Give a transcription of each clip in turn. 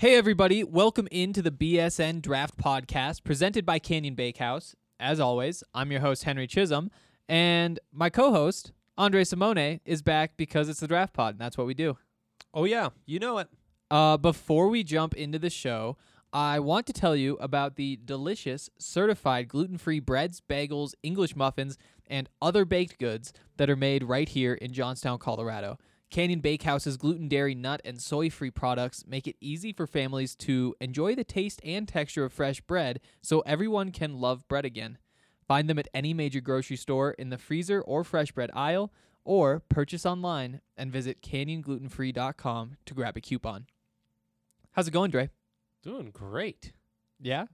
Hey, everybody. Welcome into the BSN Draft Podcast presented by Canyon Bakehouse. As always, I'm your host, Henry Chisholm, and my co host, Andre Simone, is back because it's the Draft Pod, and that's what we do. Oh yeah, you know it. Uh, before we jump into the show, I want to tell you about the delicious certified gluten free breads, bagels, English muffins, and other baked goods that are made right here in Johnstown, Colorado. Canyon Bakehouse's gluten, dairy, nut, and soy free products make it easy for families to enjoy the taste and texture of fresh bread so everyone can love bread again. Find them at any major grocery store in the freezer or fresh bread aisle, or purchase online and visit canyonglutenfree.com to grab a coupon. How's it going, Dre? Doing great. Yeah?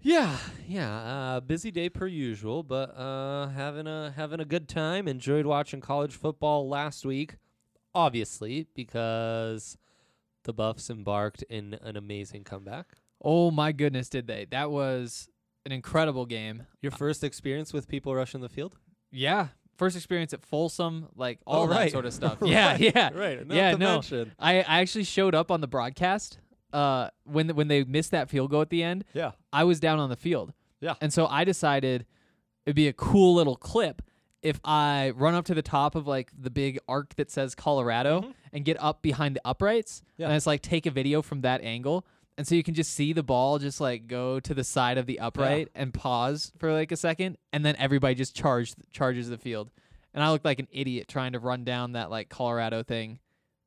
Yeah, yeah. Uh, busy day per usual, but uh, having a having a good time. Enjoyed watching college football last week, obviously because the Buffs embarked in an amazing comeback. Oh my goodness, did they? That was an incredible game. Your first experience with people rushing the field? Yeah. First experience at Folsom, like all Oh, that right. sort of stuff. yeah, Right, yeah. right. Not Yeah, no. mention- I, I actually showed up on the broadcast uh, when when they missed that field goal at the end. Yeah, I was down on the field. Yeah. And so I decided it'd be a cool little clip if I run up to the top of like the big arc that says Colorado Mhm. and get up behind the uprights. Yeah. And it's like take a video from that angle. And so you can just see the ball just like go to the side of the upright and pause for like a second. And then everybody just charge, charges the field. And I look like an idiot trying to run down that like Colorado thing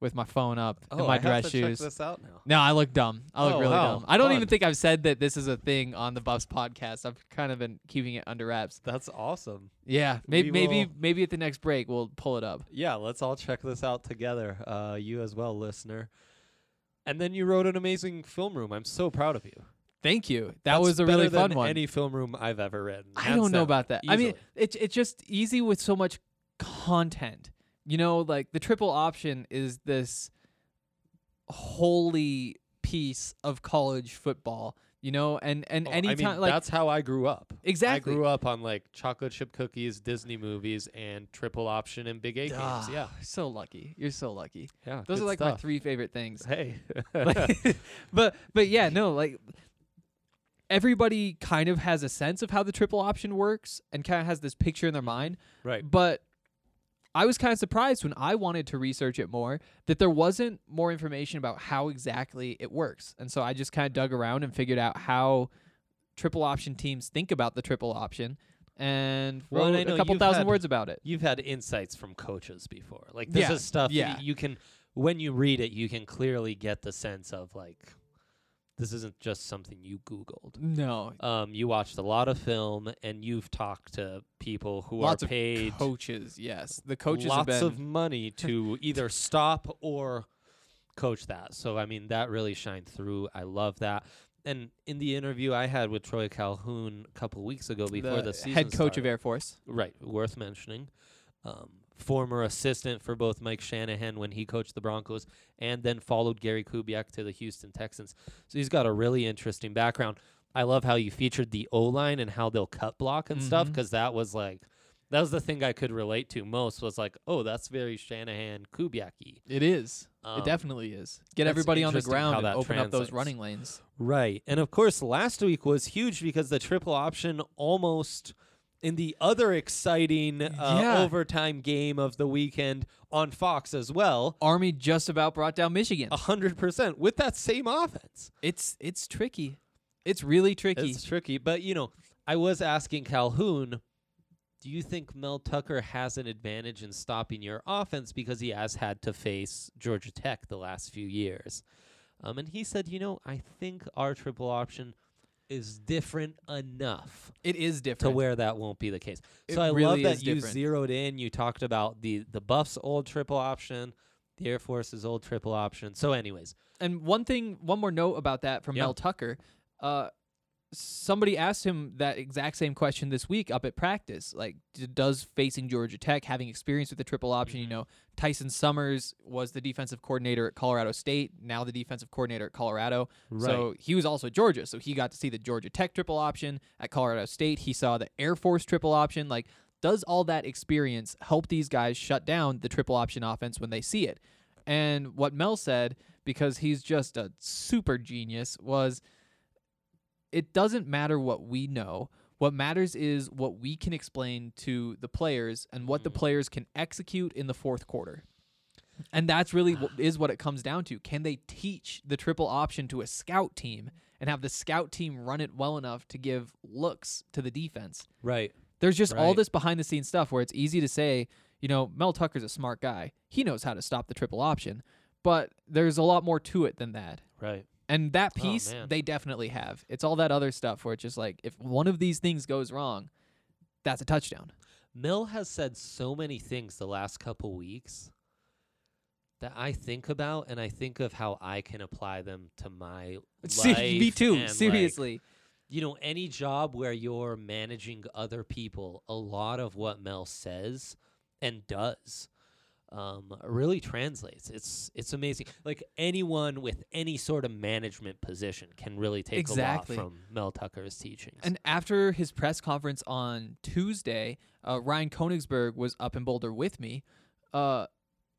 with my phone up Oh, and my I have dress to shoes. Check this out now. No, I look dumb. I look Oh, really wow. dumb. I don't even think I've said that this is a thing on the Buffs podcast. I've kind of been keeping it under wraps. That's awesome. Yeah, maybe We maybe will- maybe at the next break we'll pull it up. Yeah, let's all check this out together. Uh, you as well, listener. And then you wrote an amazing film room. I'm so proud of you. Thank you. That That's was a really fun than one. Any film room I've ever written. I don't know about that. I mean, it's it's just easy with so much content. You know, like the triple option is this holy piece of college football. You know, and and Oh, anytime I mean, like that's how I grew up. Exactly. I grew up on like chocolate chip cookies, Disney movies, and triple option and Big 8 games. Ah, Yeah, so lucky. You're so lucky. yeah. Those are like my three favorite things. Hey, Like- but but yeah, no, like everybody kind of has a sense of how the triple option works and kind of has this picture in their mind. right. But I was kind of surprised when I wanted to research it more that there wasn't more information about how exactly it works. And so I just kind of dug around and figured out how triple option teams think about the triple option and Well, wrote a couple thousand had- words about it. You've had insights from coaches before. Like this Yeah, is stuff yeah. you can when you read it, you can clearly get the sense of like this isn't just something you googled. No, Um, you watched a lot of film and you've talked to people who lots are paid coaches. Yes, the coaches lots of money to either stop or coach that. So I mean that really shined through. I love that. And in the interview I had with Troy Calhoun a couple weeks ago before the, season head coach of Air Force. right, worth mentioning. Um, former assistant for both Mike Shanahan when he coached the Broncos, and then followed Gary Kubiak to the Houston Texans. So he's got a really interesting background. I love how you featured the O line and how they'll cut block and stuff Mhm. because that was like that was the thing I could relate to most was like, oh, that's very Shanahan Kubiak-y. It is. Um, it definitely is. Get everybody on the ground and open up those running lanes. Right. And of course, last week was huge because the triple option almost in the other exciting uh, Yeah. overtime game of the weekend on Fox as well. Army just about brought down Michigan. A hundred percent with that same offense. It's it's tricky. It's really tricky. It's tricky, but you know, I was asking Calhoun, do you think Mel Tucker has an advantage in stopping your offense because he has had to face Georgia Tech the last few years? Um, and he said, you know, I think our triple option is different enough it is different to where that won't be the case. It so I really love that you different. zeroed in. You talked about the the Buffs' old triple option, the Air Force's old triple option. So, anyways, And one thing, one more note about that from Yeah. Mel Tucker. Uh, somebody asked him that exact same question this week up at practice. Like, does facing Georgia Tech, having experience with the triple option, you Mhm. know, Tyson Summers was the defensive coordinator at Colorado State, now the defensive coordinator at Colorado. So he was also at Georgia. So he got to see the Georgia Tech triple option at Colorado State. He saw the Air Force triple option. Like, does all that experience help these guys shut down the triple option offense when they see it? And what Mel said because he's just a super genius was it doesn't matter what we know. What matters is what we can explain to the players and what the Mm. players can execute in the fourth quarter. And that's really what is what it comes down to. Can they teach the triple option to a scout team and have the scout team run it well enough to give looks to the defense? Right. There's just all this behind the scenes stuff where it's easy to say, you know, Mel Tucker's a smart guy. He knows how to stop the triple option, but there's a lot more to it than that. Right. And that Oh, piece man. they definitely have. It's all that other stuff where it's just like if one of these things goes wrong, that's a touchdown. Mel has said so many things the last couple weeks that I think about, and I think of how I can apply them to my See, life. me too. and, like, Seriously. you know, any job where you're managing other people, a lot of what Mel says and does um, really translates. It's it's amazing. Like anyone with any sort of management position can really take Exactly. a lot from Mel Tucker's teachings. And after his press conference on Tuesday, uh, Ryan Koenigsberg was up in Boulder with me. Uh,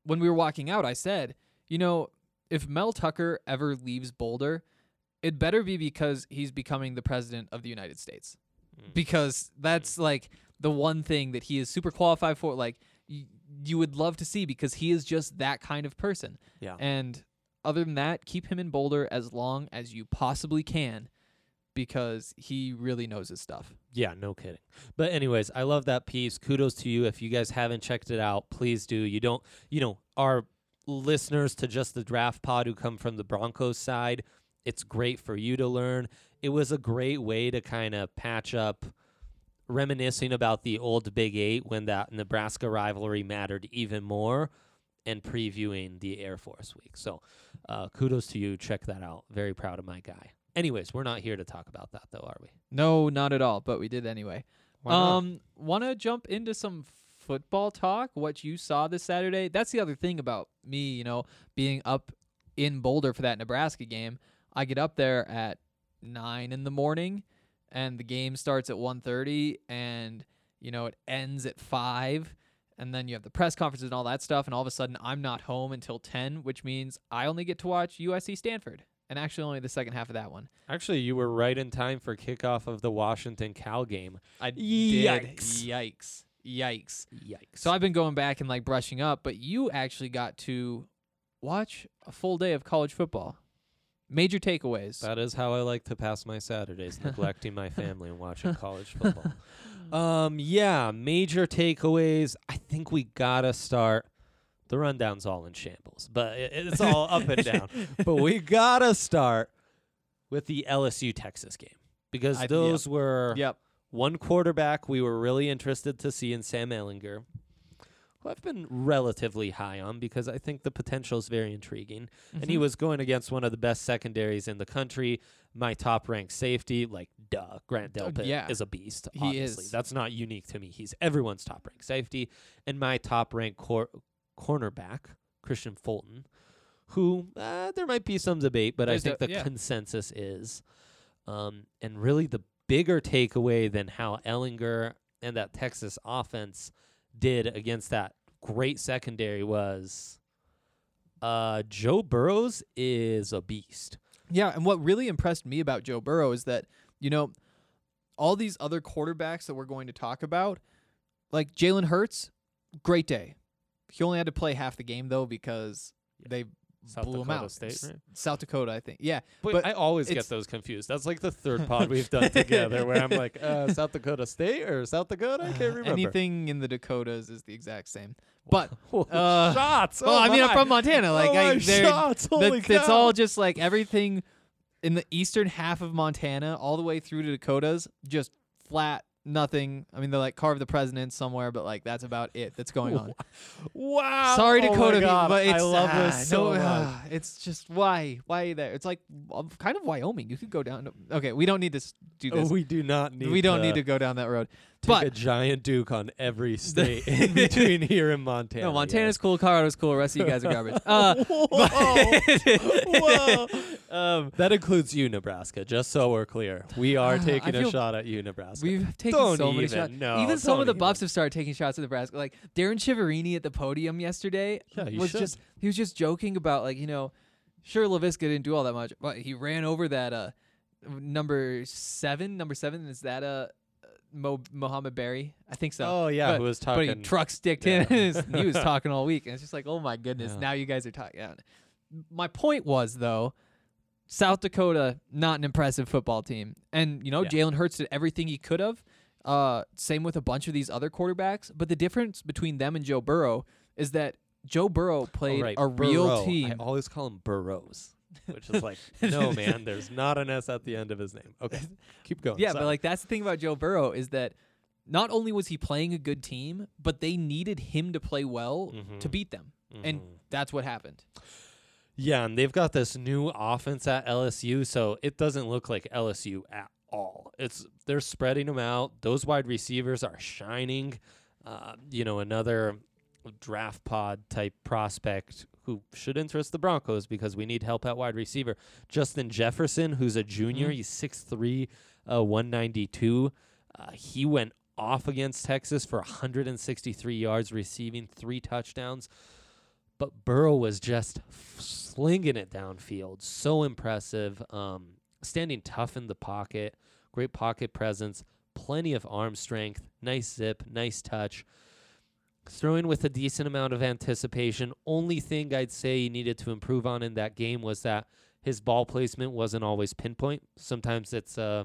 when we were walking out, I said, you know, if Mel Tucker ever leaves Boulder, it better be because he's becoming the president of the United States. Mm. Because that's like the one thing that he is super qualified for. Like, y- you would love to see because he is just that kind of person. yeah. And other than that, keep him in Boulder as long as you possibly can because he really knows his stuff. Yeah, no kidding. But anyways, I love that piece. Kudos to you. If you guys haven't checked it out, please do. You don't, you know, our listeners to just the draft pod who come from the Broncos side, it's great for you to learn. It was a great way to kind of patch up reminiscing about the old Big 8 when that Nebraska rivalry mattered even more and previewing the Air Force week. So, uh, kudos to you. Check that out. Very proud of my guy. Anyways, we're not here to talk about that though, are we? No, not at all, but we did anyway. Why? Um, want to jump into some football talk? What you saw this Saturday? That's the other thing about me, you know, being up in Boulder for that Nebraska game. I get up there at nine in the morning, and the game starts at 1.30 and you know it ends at five, and then you have the press conferences and all that stuff, and all of a sudden I'm not home until ten, which means I only get to watch USC Stanford, and actually only the second half of that one. Actually, you were right in time for kickoff of the Washington Cal game. I Yikes. did. Yikes. Yikes. Yikes. So I've been going back and like brushing up, but you actually got to watch a full day of college football. Major takeaways. that is how I like to pass my Saturdays, neglecting my family and watching college football. Um, yeah, major takeaways. I think we gotta start. The rundown's all in shambles, but it, it's all up and down. But we gotta start with the LSU Texas game because I- yep. those were Yep. one quarterback we were really interested to see in Sam Ehlinger, who I've been relatively high on because I think the potential is very intriguing. And Mm-hmm. he was going against one of the best secondaries in the country, my top ranked safety. Like, duh, Grant Oh, Delpit yeah. is a beast. He obviously. is. That's not unique to me. He's everyone's top ranked safety. And my top ranked cor- cornerback, Kristian Fulton, who uh, there might be some debate, but I think the yeah. consensus is. Um, and really, the bigger takeaway than how Ehlinger and that Texas offense did against that great secondary was uh, Joe Burrows is a beast. Yeah, and what really impressed me about Joe Burrow is that, you know, all these other quarterbacks that we're going to talk about, like Jalen Hurts, great day. He only had to play half the game though because they South blew Dakota out. State, right? South Dakota, I think. Yeah, But, But I always get those confused. That's like the third pod we've done together where I'm like, uh, South Dakota State or South Dakota? I can't remember. anything in the Dakotas is the exact same. But uh, shots. well, oh I mean, I'm from Montana. Like, oh I, shots. Holy that, cow. all just like everything in the eastern half of Montana, all the way through to Dakotas, just flat, nothing. I mean, they like carve the president somewhere, but like that's about it that's going on. Wow. Sorry, Oh Dakota, people, but it's I love ah, this so no, much. it's just why, why there? It's like um, kind of Wyoming. You could go down. To, okay, we don't need to do Oh, this. we do not need. we don't to need to go down that road. Take but a giant duke on every state in between here and Montana. no, Montana's yes. cool. Colorado's cool. The rest of you guys are garbage. Uh, Whoa. um, That includes you, Nebraska. Just so we're clear, we are I taking a shot at you, Nebraska. We've taken Don't so many even, shots. no, even some of the Buffs even. have started taking shots at Nebraska. Like Darren Chiaverini at the podium yesterday Yeah, was should. just he was just joking about like you know Sure, Laviska didn't do all that much, but he ran over that uh number seven. Number seven is that uh Mo- Mohamed Barry? I think so. Oh yeah, but, who was but talking? he truck sticked yeah. him. he was talking all week, and it's just like, oh my goodness, Yeah. now you guys are talking. Yeah. My point was though, South Dakota not an impressive football team, and you know Yeah. Jalen Hurts did everything he could have. Uh, same with a bunch of these other quarterbacks, but the difference between them and Joe Burrow is that Joe Burrow Oh, played right, a real team. I always call him Burrows, which is like, no man, there's not an S at the end of his name. Okay, keep going. Yeah, Sorry. but like that's the thing about Joe Burrow is that not only was he playing a good team, but they needed him to play well to Mhm. beat them, and Mhm. that's what happened. Yeah, and they've got this new offense at LSU, so it doesn't look like LSU at all. It's they're spreading them out. Those wide receivers are shining. Uh, you know, another draft pod type prospect who should interest the Broncos because we need help at wide receiver. Justin Jefferson, who's a junior, Mhm. he's 6'3", uh, 192. Uh, he went off against Texas for 163 yards, receiving three touchdowns but Burrow was just f- slinging it downfield. So impressive. Um, standing tough in the pocket, great pocket presence, plenty of arm strength, nice zip, nice touch. Throwing with a decent amount of anticipation. Only thing I'd say he needed to improve on in that game was that his ball placement wasn't always pinpoint. Sometimes it's uh,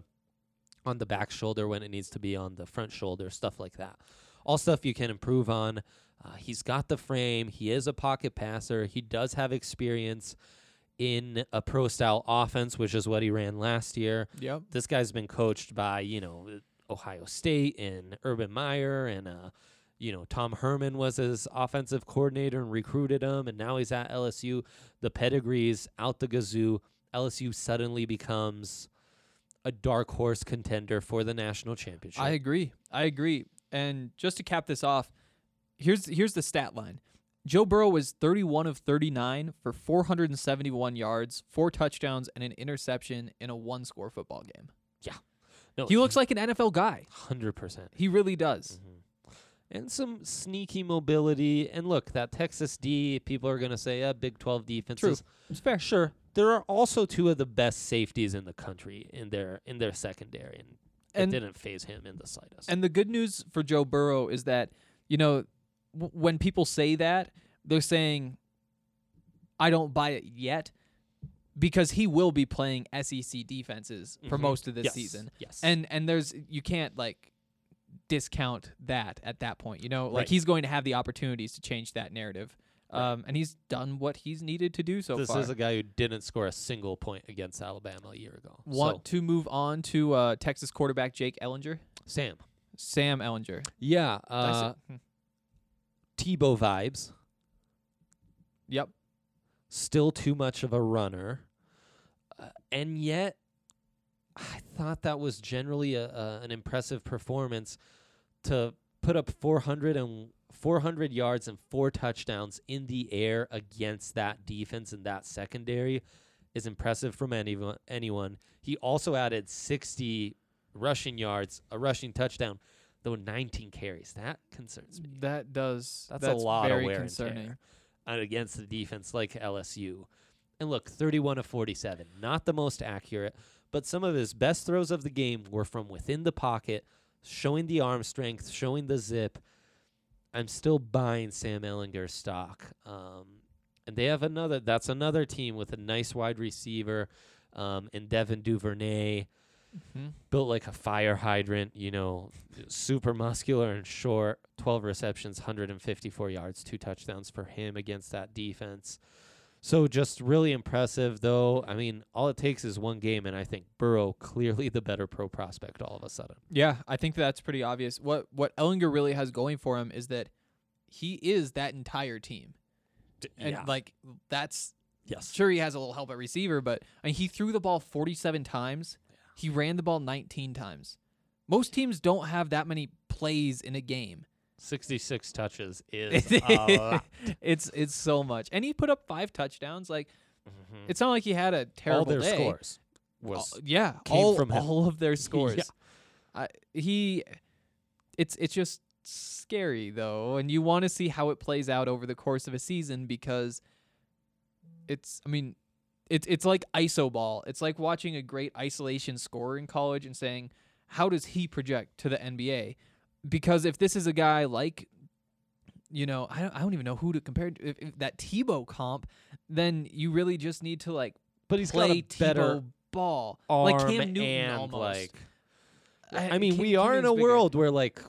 on the back shoulder when it needs to be on the front shoulder, stuff like that. All stuff you can improve on. Uh, he's got the frame. He is a pocket passer. He does have experience in a pro style offense, which is what he ran last year. Yep. This guy's been coached by, you know, Ohio State and Urban Meyer and uh you know, Tom Herman was his offensive coordinator and recruited him, and now he's at LSU. The pedigree's out the gazoo. LSU suddenly becomes a dark horse contender for the national championship. I agree. I agree. And just to cap this off, here's here's the stat line. Joe Burrow was 31 of 39 for 471 yards, four touchdowns, and an interception in a one-score football game. Yeah. No, He looks like an NFL guy. hundred percent. He really does. Mm-hmm. And some sneaky mobility. And look, that Texas D, people are going to say, yeah, Big 12 defenses. True. It's fair. Sure. There are also two of the best safeties in the country in their in their secondary, and, And- it didn't phase him in the slightest. And the good news for Joe Burrow is that, you know, w- when people say that, they're saying, I don't buy it yet because he will be playing SEC defenses for Mhm. most of this Yes, season. Yes. And and there's you can't like discount that at that point, you know? Like Right. he's going to have the opportunities to change that narrative. Right. Um and he's done what he's needed to do so this far. This is a guy who didn't score a single point against Alabama a year ago. Want to move on to uh, Texas quarterback Jake Ehlinger? Sam. Sam Ehlinger. Yeah. Uh, hmm. Tebow vibes. Yep. still too much of a runner, uh, and yet I thought that was generally a, a an impressive performance to put up 400 and 400 yards and four touchdowns in the air against that defense and that secondary is impressive from anyone. Anyone. He also added 60 rushing yards, a rushing touchdown, though 19 carries. That concerns me. That does That's, a lot very of wear concerning. and tear uh, against the defense like LSU. And look, 31 of 47, not the most accurate, but some of his best throws of the game were from within the pocket, showing the arm strength, showing the zip. I'm still buying Sam Ehlinger stock. Um, and they have another, that's another team with a nice wide receiver um, in Devin Duvernay Mhm. built like a fire hydrant, you know, super muscular and short, 12 receptions, 154 yards, two touchdowns for him against that defense. So just really impressive though. I mean, all it takes is one game and I think Burrow clearly the better pro prospect all of a sudden. Yeah, I think that's pretty obvious. What what Ehlinger really has going for him is that he is that entire team. And like that's yes. sure he has a little help at receiver, but I mean, he threw the ball 47 times. He ran the ball 19 times. Most teams don't have that many plays in a game. 66 touches is a lot. it's it's so much. And he put up 5 touchdowns like Mhm. it's not like he had a terrible all their day. scores All- yeah, came all, from him. all of their scores. Yeah. I, he, it's it's just scary though, and you want to see how it plays out over the course of a season because it's. I mean, It's it's like iso ball. It's like watching a great isolation scorer in college and saying, how does he project to the NBA? Because if this is a guy like, you know, I don't, I don't even know who to compare to. If, if that Tebow comp, then you really just need to like But he's play got a better Tebow ball, like Cam Newton and almost. like. I- I mean, Cam- we Cam are in a bigger. world where like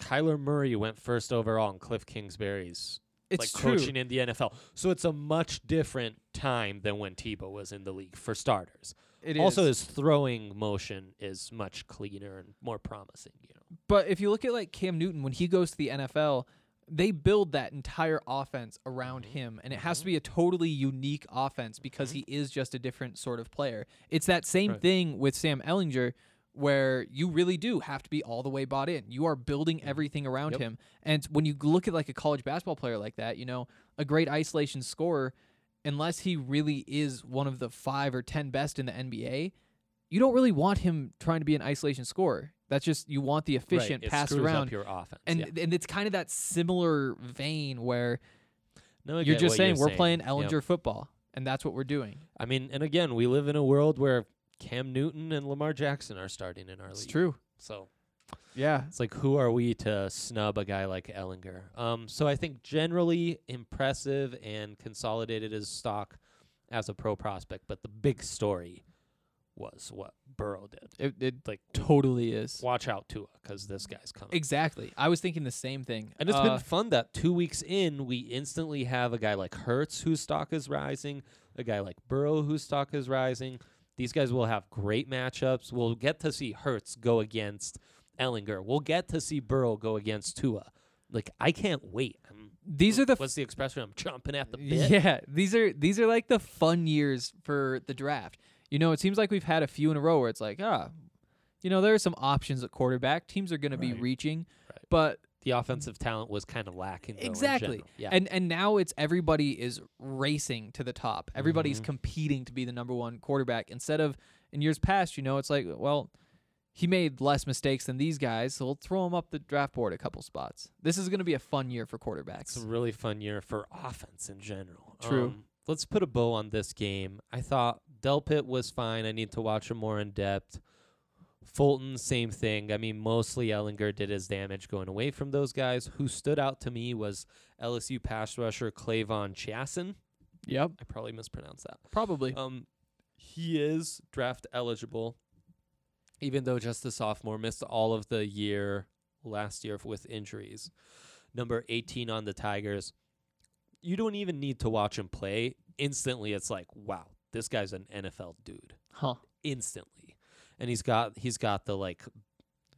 Kyler Murray went first overall and Cliff Kingsbury's It's like true. coaching in the NFL. So it's a much different time than when Tebow was in the league for starters. It also, is. his throwing motion is much cleaner and more promising. You know, But if you look at like Cam Newton when he goes to the NFL, they build that entire offense around mm-hmm. him and it has to mm-hmm. be a totally unique offense because mm-hmm. he is just a different sort of player. It's that same Right. thing with Sam Ellinger where you really do have to be all the way bought in. You are building everything around Yep. him. And when you look at like a college basketball player like that, you know, a great isolation scorer unless he really is one of the 5 or 10 best in the NBA, you don't really want him trying to be an isolation scorer. That's just you want the efficient right, pass around your offense. and yeah. and it's kind of that similar vein where No, you're just saying we're playing Yep. Ehlinger football, and that's what we're doing. I mean, and again, we live in a world where Cam Newton and Lamar Jackson are starting in our It's league. true. So Yeah. It's like who are we to snub a guy like Ehlinger? Um, so I think generally impressive and consolidated his stock as a pro prospect, but the big story was what Burrow did. It it Like, totally is. watch out Tua, because this guy's coming. Exactly. I was thinking the same thing. And it's Uh, been fun that two weeks in, we instantly have a guy like Hurts whose stock is rising, a guy like Burrow whose stock is rising. These guys will have great matchups. We'll get to see Hurts go against Ehlinger. We'll get to see Burrow go against Tua. Like I can't wait. I'm, these are the what's the expression? I'm chomping at the bit. Yeah, these are these are like the fun years for the draft. You know, it seems like we've had a few in a row where it's like, ah, you know, there are some options at quarterback. Teams are going to be reaching, Right. but The offensive talent was kind of lacking. though, Exactly. Yeah. and and now it's everybody is racing to the top. Everybody's Mhm. competing to be the number one quarterback instead of in years past. You know, it's like, well, he made less mistakes than these guys, so we'll throw him up the draft board a couple spots. This is going to be a fun year for quarterbacks. It's a really fun year for offense in general. True. Um, let's put a bow on this game. I thought Delpit was fine. I need to watch him more in depth. Fulton, same thing. I mean, mostly Ehlinger did his damage going away from those guys. Who stood out to me was LSU pass rusher K'Lavon Chaisson. Yep, I probably mispronounced that. probably. Um, he is draft eligible, even though just a sophomore missed all of the year last year with injuries. Number 18 on the Tigers. You don't even need to watch him play. Instantly, it's like, wow, this guy's an NFL dude. huh? Instantly, and he's got he's got the like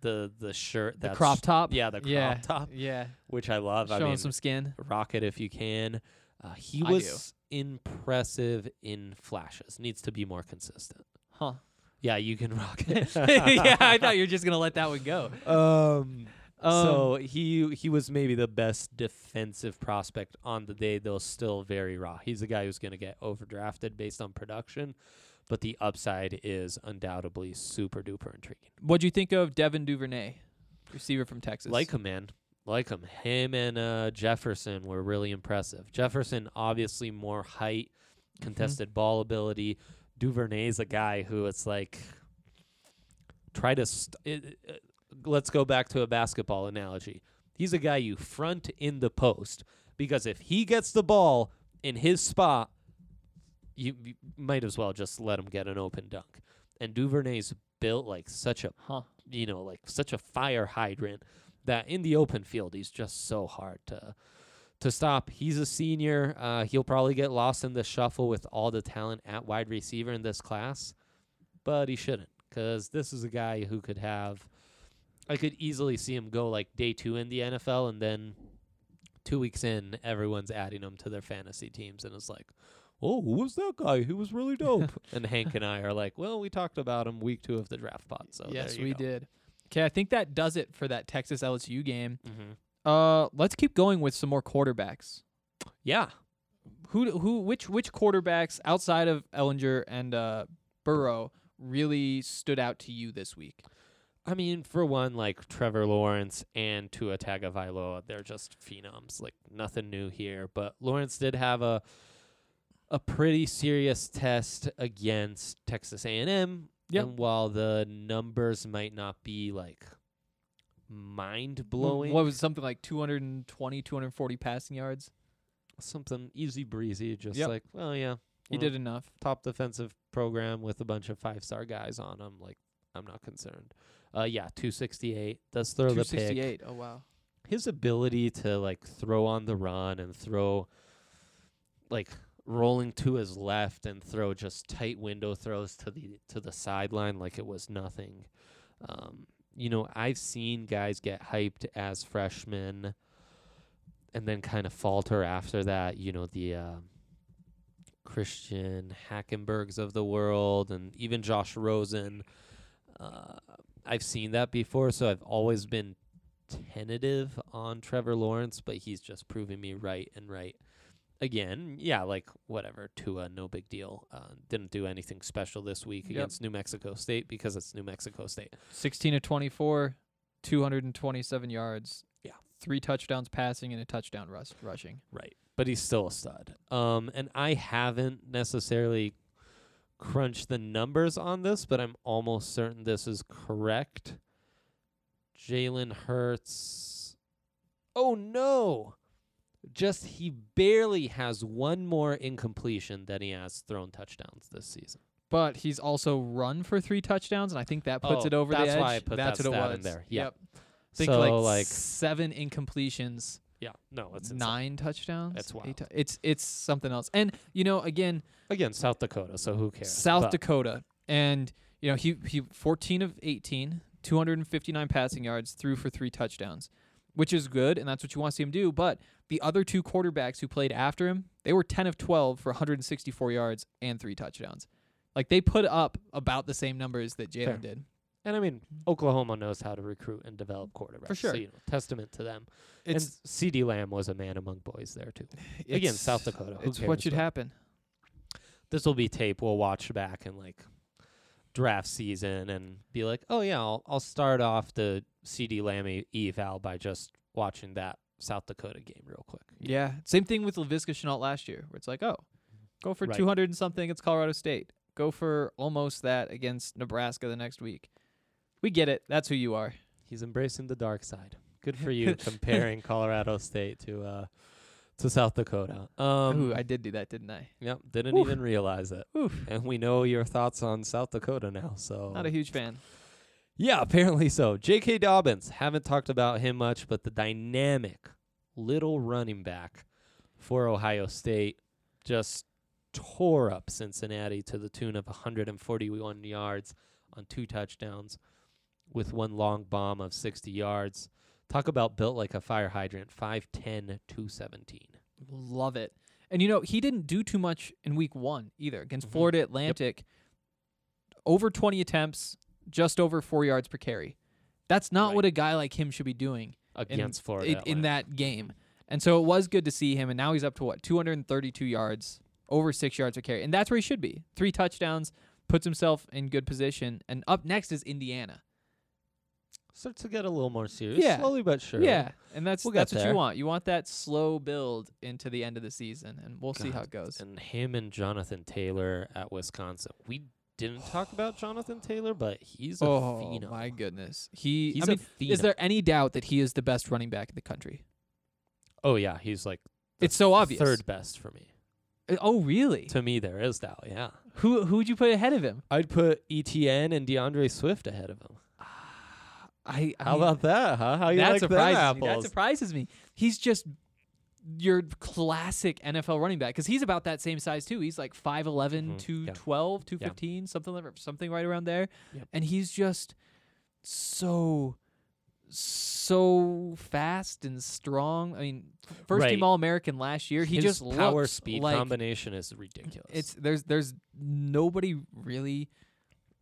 the the shirt The crop top. yeah the crop yeah, top Yeah, which I love. I showing mean, some skin. rock it if you can. Uh, he I do. was impressive in flashes. Needs to be more consistent. Huh? Yeah, you can rock it. yeah, I thought you were just gonna let that one go. Um, Um, so he he was maybe the best defensive prospect on the day, though still very raw. He's a guy who's going to get overdrafted based on production, but the upside is undoubtedly super duper intriguing. What do you think of Devin Duvernay, receiver from Texas? Like him, man. Like him. Him and uh, Jefferson were really impressive. Jefferson, obviously, more height, contested ball ability. Duvernay's a guy who it's like, try to. St- it, it- let's go back to a basketball analogy. He's a guy you front in the post because if he gets the ball in his spot, you, you might as well just let him get an open dunk. And Duvernay's built like such a Huh? you know, like such a fire hydrant that in the open field he's just so hard to to stop. He's a senior. Uh, he'll probably get lost in the shuffle with all the talent at wide receiver in this class, but he shouldn't because this is a guy who could have. I could easily see him go like day two in the NFL, and then two weeks in, everyone's adding him to their fantasy teams, and it's like, oh, who was that guy? He was really dope. and Hank and I are like, well, we talked about him week two of the draft pod, so yes, we go. did. Okay, I think that does it for that Texas LSU game. Mm-hmm. Uh, let's keep going with some more quarterbacks. Yeah. Who who which which quarterbacks outside of Ehlinger and uh Burrow really stood out to you this week? I mean, for one, like Trevor Lawrence and Tua Tagovailoa, they're just phenoms. Like nothing new here. But Lawrence did have a a pretty serious test against Texas A&M. Yep. And while the numbers might not be like mind blowing, What was it, something like 220, 240 passing yards? something easy breezy, just Yep. like, well, yeah, He well, did enough. top defensive program with a bunch of five star guys on him. Like, I'm not concerned. Uh, yeah, 268 does throw the pick. 268. Oh wow. His ability to like throw on the run and throw, like rolling to his left and throw just tight window throws to the to the sideline like it was nothing. Um, you know, I've seen guys get hyped as freshmen and then kind of falter after that. You know, the uh, Christian Hackenbergs of the world and even Josh Rosen. Uh, I've seen that before, so I've always been tentative on Trevor Lawrence, but he's just proving me right and right again. Yeah, like whatever, Tua, no big deal. Uh, didn't do anything special this week Yep. against New Mexico State because it's New Mexico State. 16 to 24, 227 yards. Yeah. Three touchdowns passing and a touchdown rush rushing. Right. But he's still a stud. Um, and I haven't necessarily crunched the numbers on this, but I'm almost certain this is correct. Jalen Hurts. Oh no. Just he barely has one more incompletion than he has thrown touchdowns this season. But he's also run for three touchdowns, and I think that puts Oh, it over the edge. That's why I put that's that what it stat was. in there. Yeah. Yep. think so like, like seven incompletions, yeah, no, it's insane. nine touchdowns. That's wild. it's it's something else. And you know, again, Again, South Dakota, so who cares? South But Dakota, and you know he he 14 of 18, 259 passing yards, threw for three touchdowns, which is good, and that's what you want to see him do. But the other two quarterbacks who played after him, they were 10 of 12 for 164 yards and three touchdowns. Like they put up about the same numbers that. Jalen did. And I mean, mm-hmm. Oklahoma knows how to recruit and develop mm-hmm. quarterbacks. For sure. So, you know, testament to them. It's and CeeDee Lamb was a man among boys there too. Again, South Dakota. Who It's what should happen. This will be tape we'll watch back in like draft season and be like, oh yeah, I'll I'll start off the CeeDee Lamb eval by just watching that South Dakota game real quick. Yeah. Same thing with Laviska Shenault last year, where it's like, oh, go for Right. 200 and something It's Colorado State. Go for almost that against Nebraska the next week. We get it. That's who you are. He's embracing the dark side. Good for you comparing Colorado State to uh to South Dakota. Um Ooh, I did do that, didn't I? Yep, didn't Oof. even realize it. Oof. And we know your thoughts on South Dakota now. So Not a huge fan. Yeah, apparently so. J.K. Dobbins, haven't talked about him much, but the dynamic little running back for Ohio State just tore up Cincinnati to the tune of 141 yards on two touchdowns with one long bomb of 60 yards. Talk about built like a fire hydrant, 5'10, 217. Love it. And you know, he didn't do too much in week one either. Against Mhm. Florida Atlantic, over 20 attempts, just over four yards per carry. That's not Right. what a guy like him should be doing. Against Florida. in, in that game. And so it was good to see him. And now he's up to what, 232 yards, over six yards per carry. And that's where he should be. Three touchdowns, puts himself in good position. And up next is Indiana. Starts to get a little more serious. Yeah. Slowly but sure. Yeah. And that's We'll get that's what there. you want. You want that slow build into the end of the season. And we'll see how it goes. and him and Jonathan Taylor at Wisconsin. We didn't talk about Jonathan Taylor, but he's a Oh phenom. my goodness. He He's I mean, a phenom. is there any doubt that he is the best running back in the country? oh yeah, he's like the It's so obvious. third best for me. Uh, Oh really? To me, there is doubt. Yeah, Who who would you put ahead of him? I'd put Etienne and D'Andre Swift ahead of him. I, I How mean, about that? Huh? How you that like surprises me. apples? That surprises me. He's just your classic NFL running back because he's about that same size too. He's like 5'11", Mhm. 212, 215, something like something right around there. Yep. And he's just so so fast and strong. I mean, first team All American last year. He His just power speed like combination is ridiculous. it's there's there's nobody really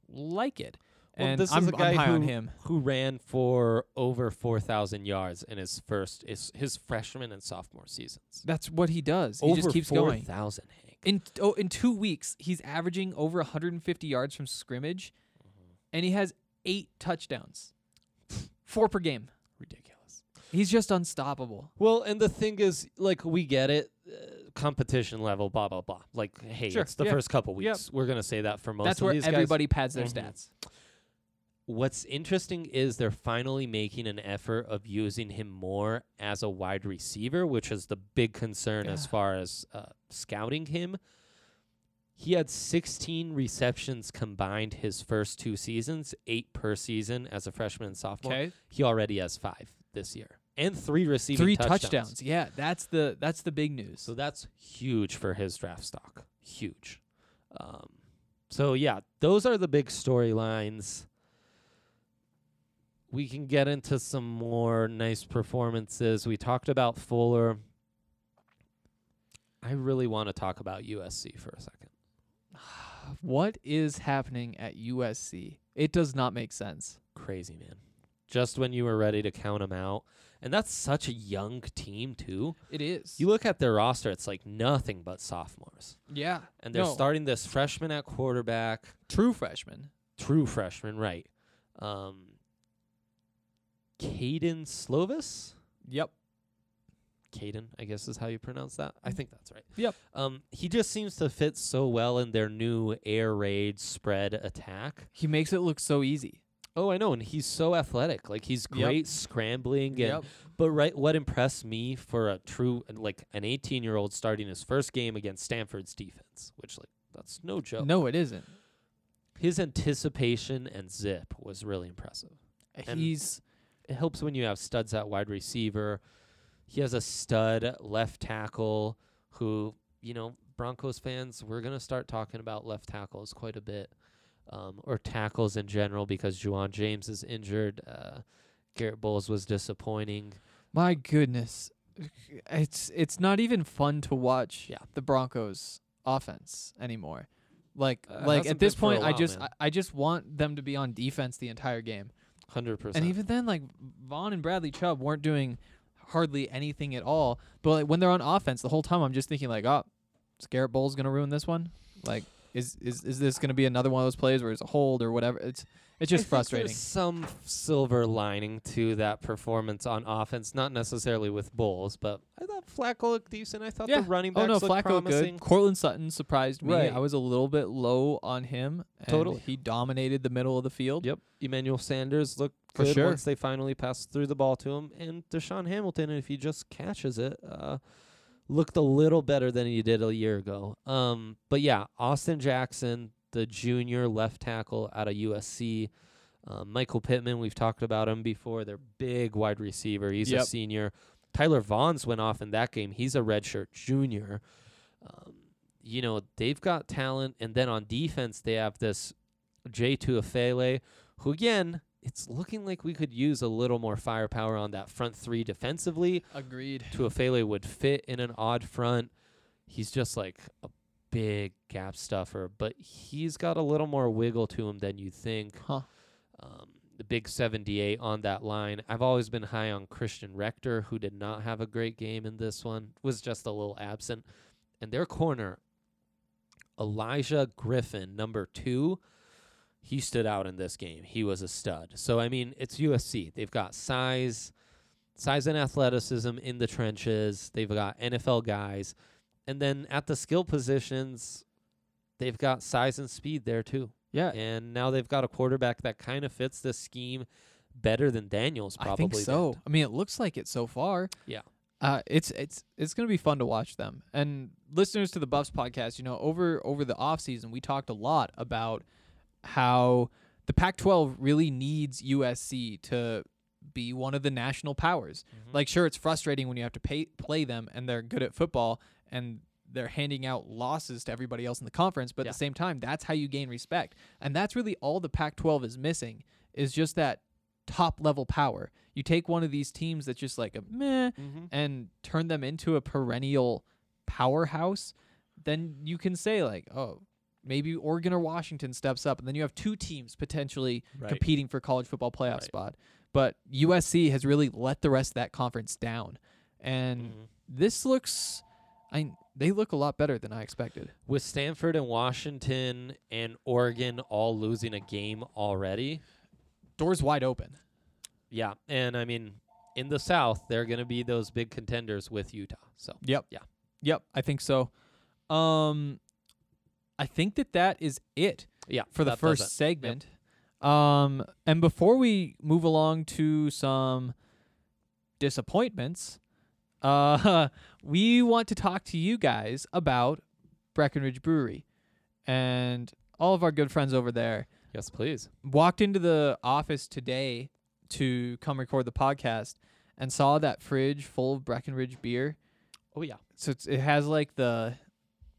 like it. Well, and this is I'm, a guy I'm high on who- him. who ran for over four thousand yards in his first his, his freshman and sophomore seasons. That's what he does. He over just keeps four going. thousand, Hank. In oh, in two weeks, he's averaging over 150 yards from scrimmage, and he has eight touchdowns, four per game. Ridiculous. He's just unstoppable. Well, and the thing is, like, we get it. Uh, competition level, blah blah blah. Like, hey, Sure, it's the yeah. first couple Yep. weeks. We're gonna say that for most That's of where these guys. everybody pads their Mhm. stats. What's interesting is they're finally making an effort of using him more as a wide receiver, which is the big concern as far as uh, scouting him. He had 16 receptions combined his first two seasons, eight per season as a freshman and sophomore. Okay, He already has five this year, and three receiving three touchdowns. touchdowns. Yeah, that's the that's the big news. So that's huge for his draft stock. Huge. Um, so yeah, those are the big storylines. We can get into some more nice performances. We talked about Fuller. I really want to talk about USC for a second. what is happening at USC? It does not make sense. Crazy man. Just when you were ready to count them out, and that's such a young team too. It is. You look at their roster; it's like nothing but sophomores, yeah, and they're No. starting this freshman at quarterback. true freshman. true freshman, right? Um, Kedon Slovis, Yep. Kedon, I guess is how you pronounce that. I think that's right. Yep. Um, he just seems to fit so well in their new air raid spread attack. He makes it look so easy. Oh, I know, and he's so athletic. Like he's Yep. great scrambling. And, Yep. But right, what impressed me for a true like an 18 year old starting his first game against Stanford's defense, which like that's no joke. No, it isn't. His anticipation and zip was really impressive. And- He's it helps when you have studs at wide receiver. He has a stud left tackle who, you know, Broncos fans, we're going to start talking about left tackles quite a bit, um, or tackles in general because Ja'Wuan James is injured. Uh, Garett Bolles was disappointing. my goodness. It's it's not even fun to watch Yeah. the Broncos offense anymore. Like Uh, like at this been for a point I just I. I just want them to be on defense the entire game. 100%. And even then like Von and Bradley Chubb weren't doing hardly anything at all. But like when they're on offense the whole time I'm just thinking like, "Oh, Garett Bolles to ruin this one?" Like is is is this going to be another one of those plays where it's a hold or whatever? It's it's I just think frustrating. There's some silver lining to that performance on offense, not necessarily with Bolles, but I thought Flacco looked decent. I thought Yeah. the running Oh backs no, looked Flacco promising. good. Courtland Sutton surprised me. Right. I was a little bit low on him. And Totally. he dominated the middle of the field. Yep. Emmanuel Sanders looked For good sure. once they finally passed through the ball to him. And DaeSean Hamilton, if he just catches it, uh, looked a little better than he did a year ago. Um, but yeah, Austin Jackson, the junior left tackle out of USC. Um, Michael Pittman, we've talked about him before. They're big wide receiver. He's Yep. a senior. Tyler Vaughns went off in that game. He's a redshirt junior. Um, you know, they've got talent. And then on defense, they have this Jay Tufele, who again, it's looking like we could use a little more firepower on that front three defensively. Agreed. Tufele would fit in an odd front. He's just like a big gap stuffer, but he's got a little more wiggle to him than you think. Huh. Um, the big 78 on that line. I've always been high on Christian Rector, who did not have a great game in this one, was just a little absent. And their corner, Olaijah Griffin, number two, he stood out in this game. He was a stud. So, I mean, it's USC. They've got size, size and athleticism in the trenches. They've got NFL guys. And then at the skill positions, they've got size and speed there too. Yeah. And now they've got a quarterback that kind of fits this scheme better than Daniels probably. I think so. I mean, it looks like it so far. Yeah. Uh, it's it's it's gonna be fun to watch them. And listeners to the Buffs podcast, you know, over over the off season, we talked a lot about how the Pac-12 really needs USC to be one of the national powers. Mm-hmm. Like, sure, it's frustrating when you have to pay, play them and they're good at football and they're handing out losses to everybody else in the conference. But Yeah. at the same time, that's how you gain respect. And that's really all the Pac 12 is missing is just that top level power. You take one of these teams that's just like a meh Mhm. and turn them into a perennial powerhouse, then you can say, like, oh, maybe Oregon or Washington steps up. And then you have two teams potentially Right. competing for college football playoff Right. spot. But USC has really let the rest of that conference down. And Mhm. this looks I they look a lot better than I expected. With Stanford and Washington and Oregon all losing a game already. Doors wide open. Yeah. And I mean, in the South, they're going to be those big contenders with Utah. So, Yep. Yeah. Yep, I think so. Um, I think that that is it Yeah, for the first segment. Um, and before we move along to some disappointments, uh, we want to talk to you guys about Breckenridge Brewery and all of our good friends over there. Yes, please. Walked into the office today to come record the podcast and saw that fridge full of Breckenridge beer. Oh yeah. So it's, it has like the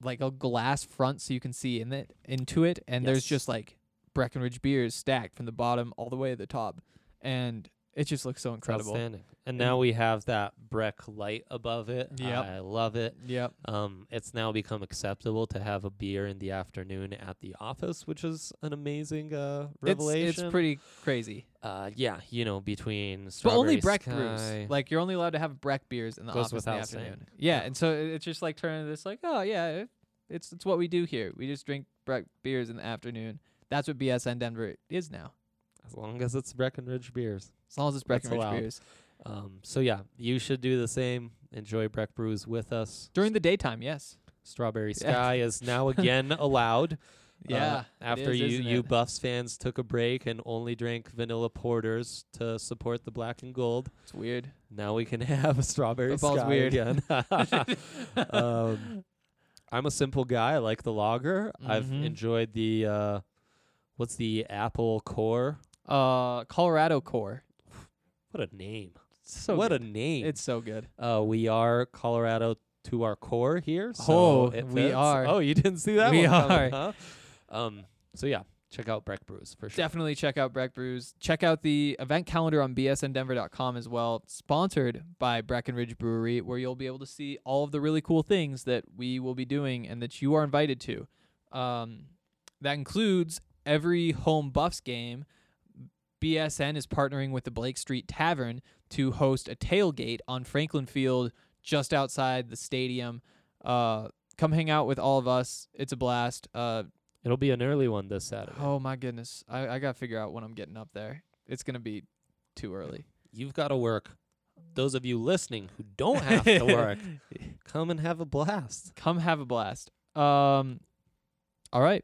like a glass front so you can see in it into it and there's just like Breckenridge beers stacked from the bottom all the way to the top. And it just looks so incredible. outstanding. And now we have that Breck light above it. Yeah. I love it. Yep. Um, it's now become acceptable to have a beer in the afternoon at the office, which is an amazing uh, It's revelation. it's pretty crazy. Uh, yeah, you know, between But only Breck Sky, brews. Like you're only allowed to have Breck beers in the Goes office in the saying. afternoon. Yeah, Yeah. and so it's just like turning this like, oh yeah, it's it's what we do here. We just drink Breck beers in the afternoon. That's what BSN Denver is now. As long as it's Breckenridge beers. As long as it's Breckenridge beers Um, so yeah, you should do the same. Enjoy Breck brews with us. during the daytime. Yes. Strawberry Yeah. Sky is now again allowed. Yeah. Uh, after is, you you it? Buffs fans took a break and only drank vanilla porters to support the black and gold. It's weird. Now we can have a strawberry Football's sky weird. again. um, I'm a simple guy. I like the lager. I've Mhm. enjoyed the uh, what's the apple core? Uh, Colorado Core. What a name! So what good. a name! It's so good. uh, we are Colorado to our core here. So Oh, we are. Oh, you didn't see that? We one coming, are. Huh? Um. So yeah, check out Breck Brews for sure. Definitely check out Breck Brews. Check out the event calendar on bsndenver.com as well. Sponsored by Breckenridge Brewery, where you'll be able to see all of the really cool things that we will be doing and that you are invited to. Um, that includes every home Buffs game. BSN is partnering with the Blake Street Tavern to host a tailgate on Franklin Field just outside the stadium. Uh, come hang out with all of us. It's a blast. Uh, It'll be an early one this Saturday. Oh my goodness. I, I gotta figure out when I'm getting up there. It's gonna be too early. You've got to work. Those of you listening who don't have to work, come and have a blast. Come have a blast. Um all right.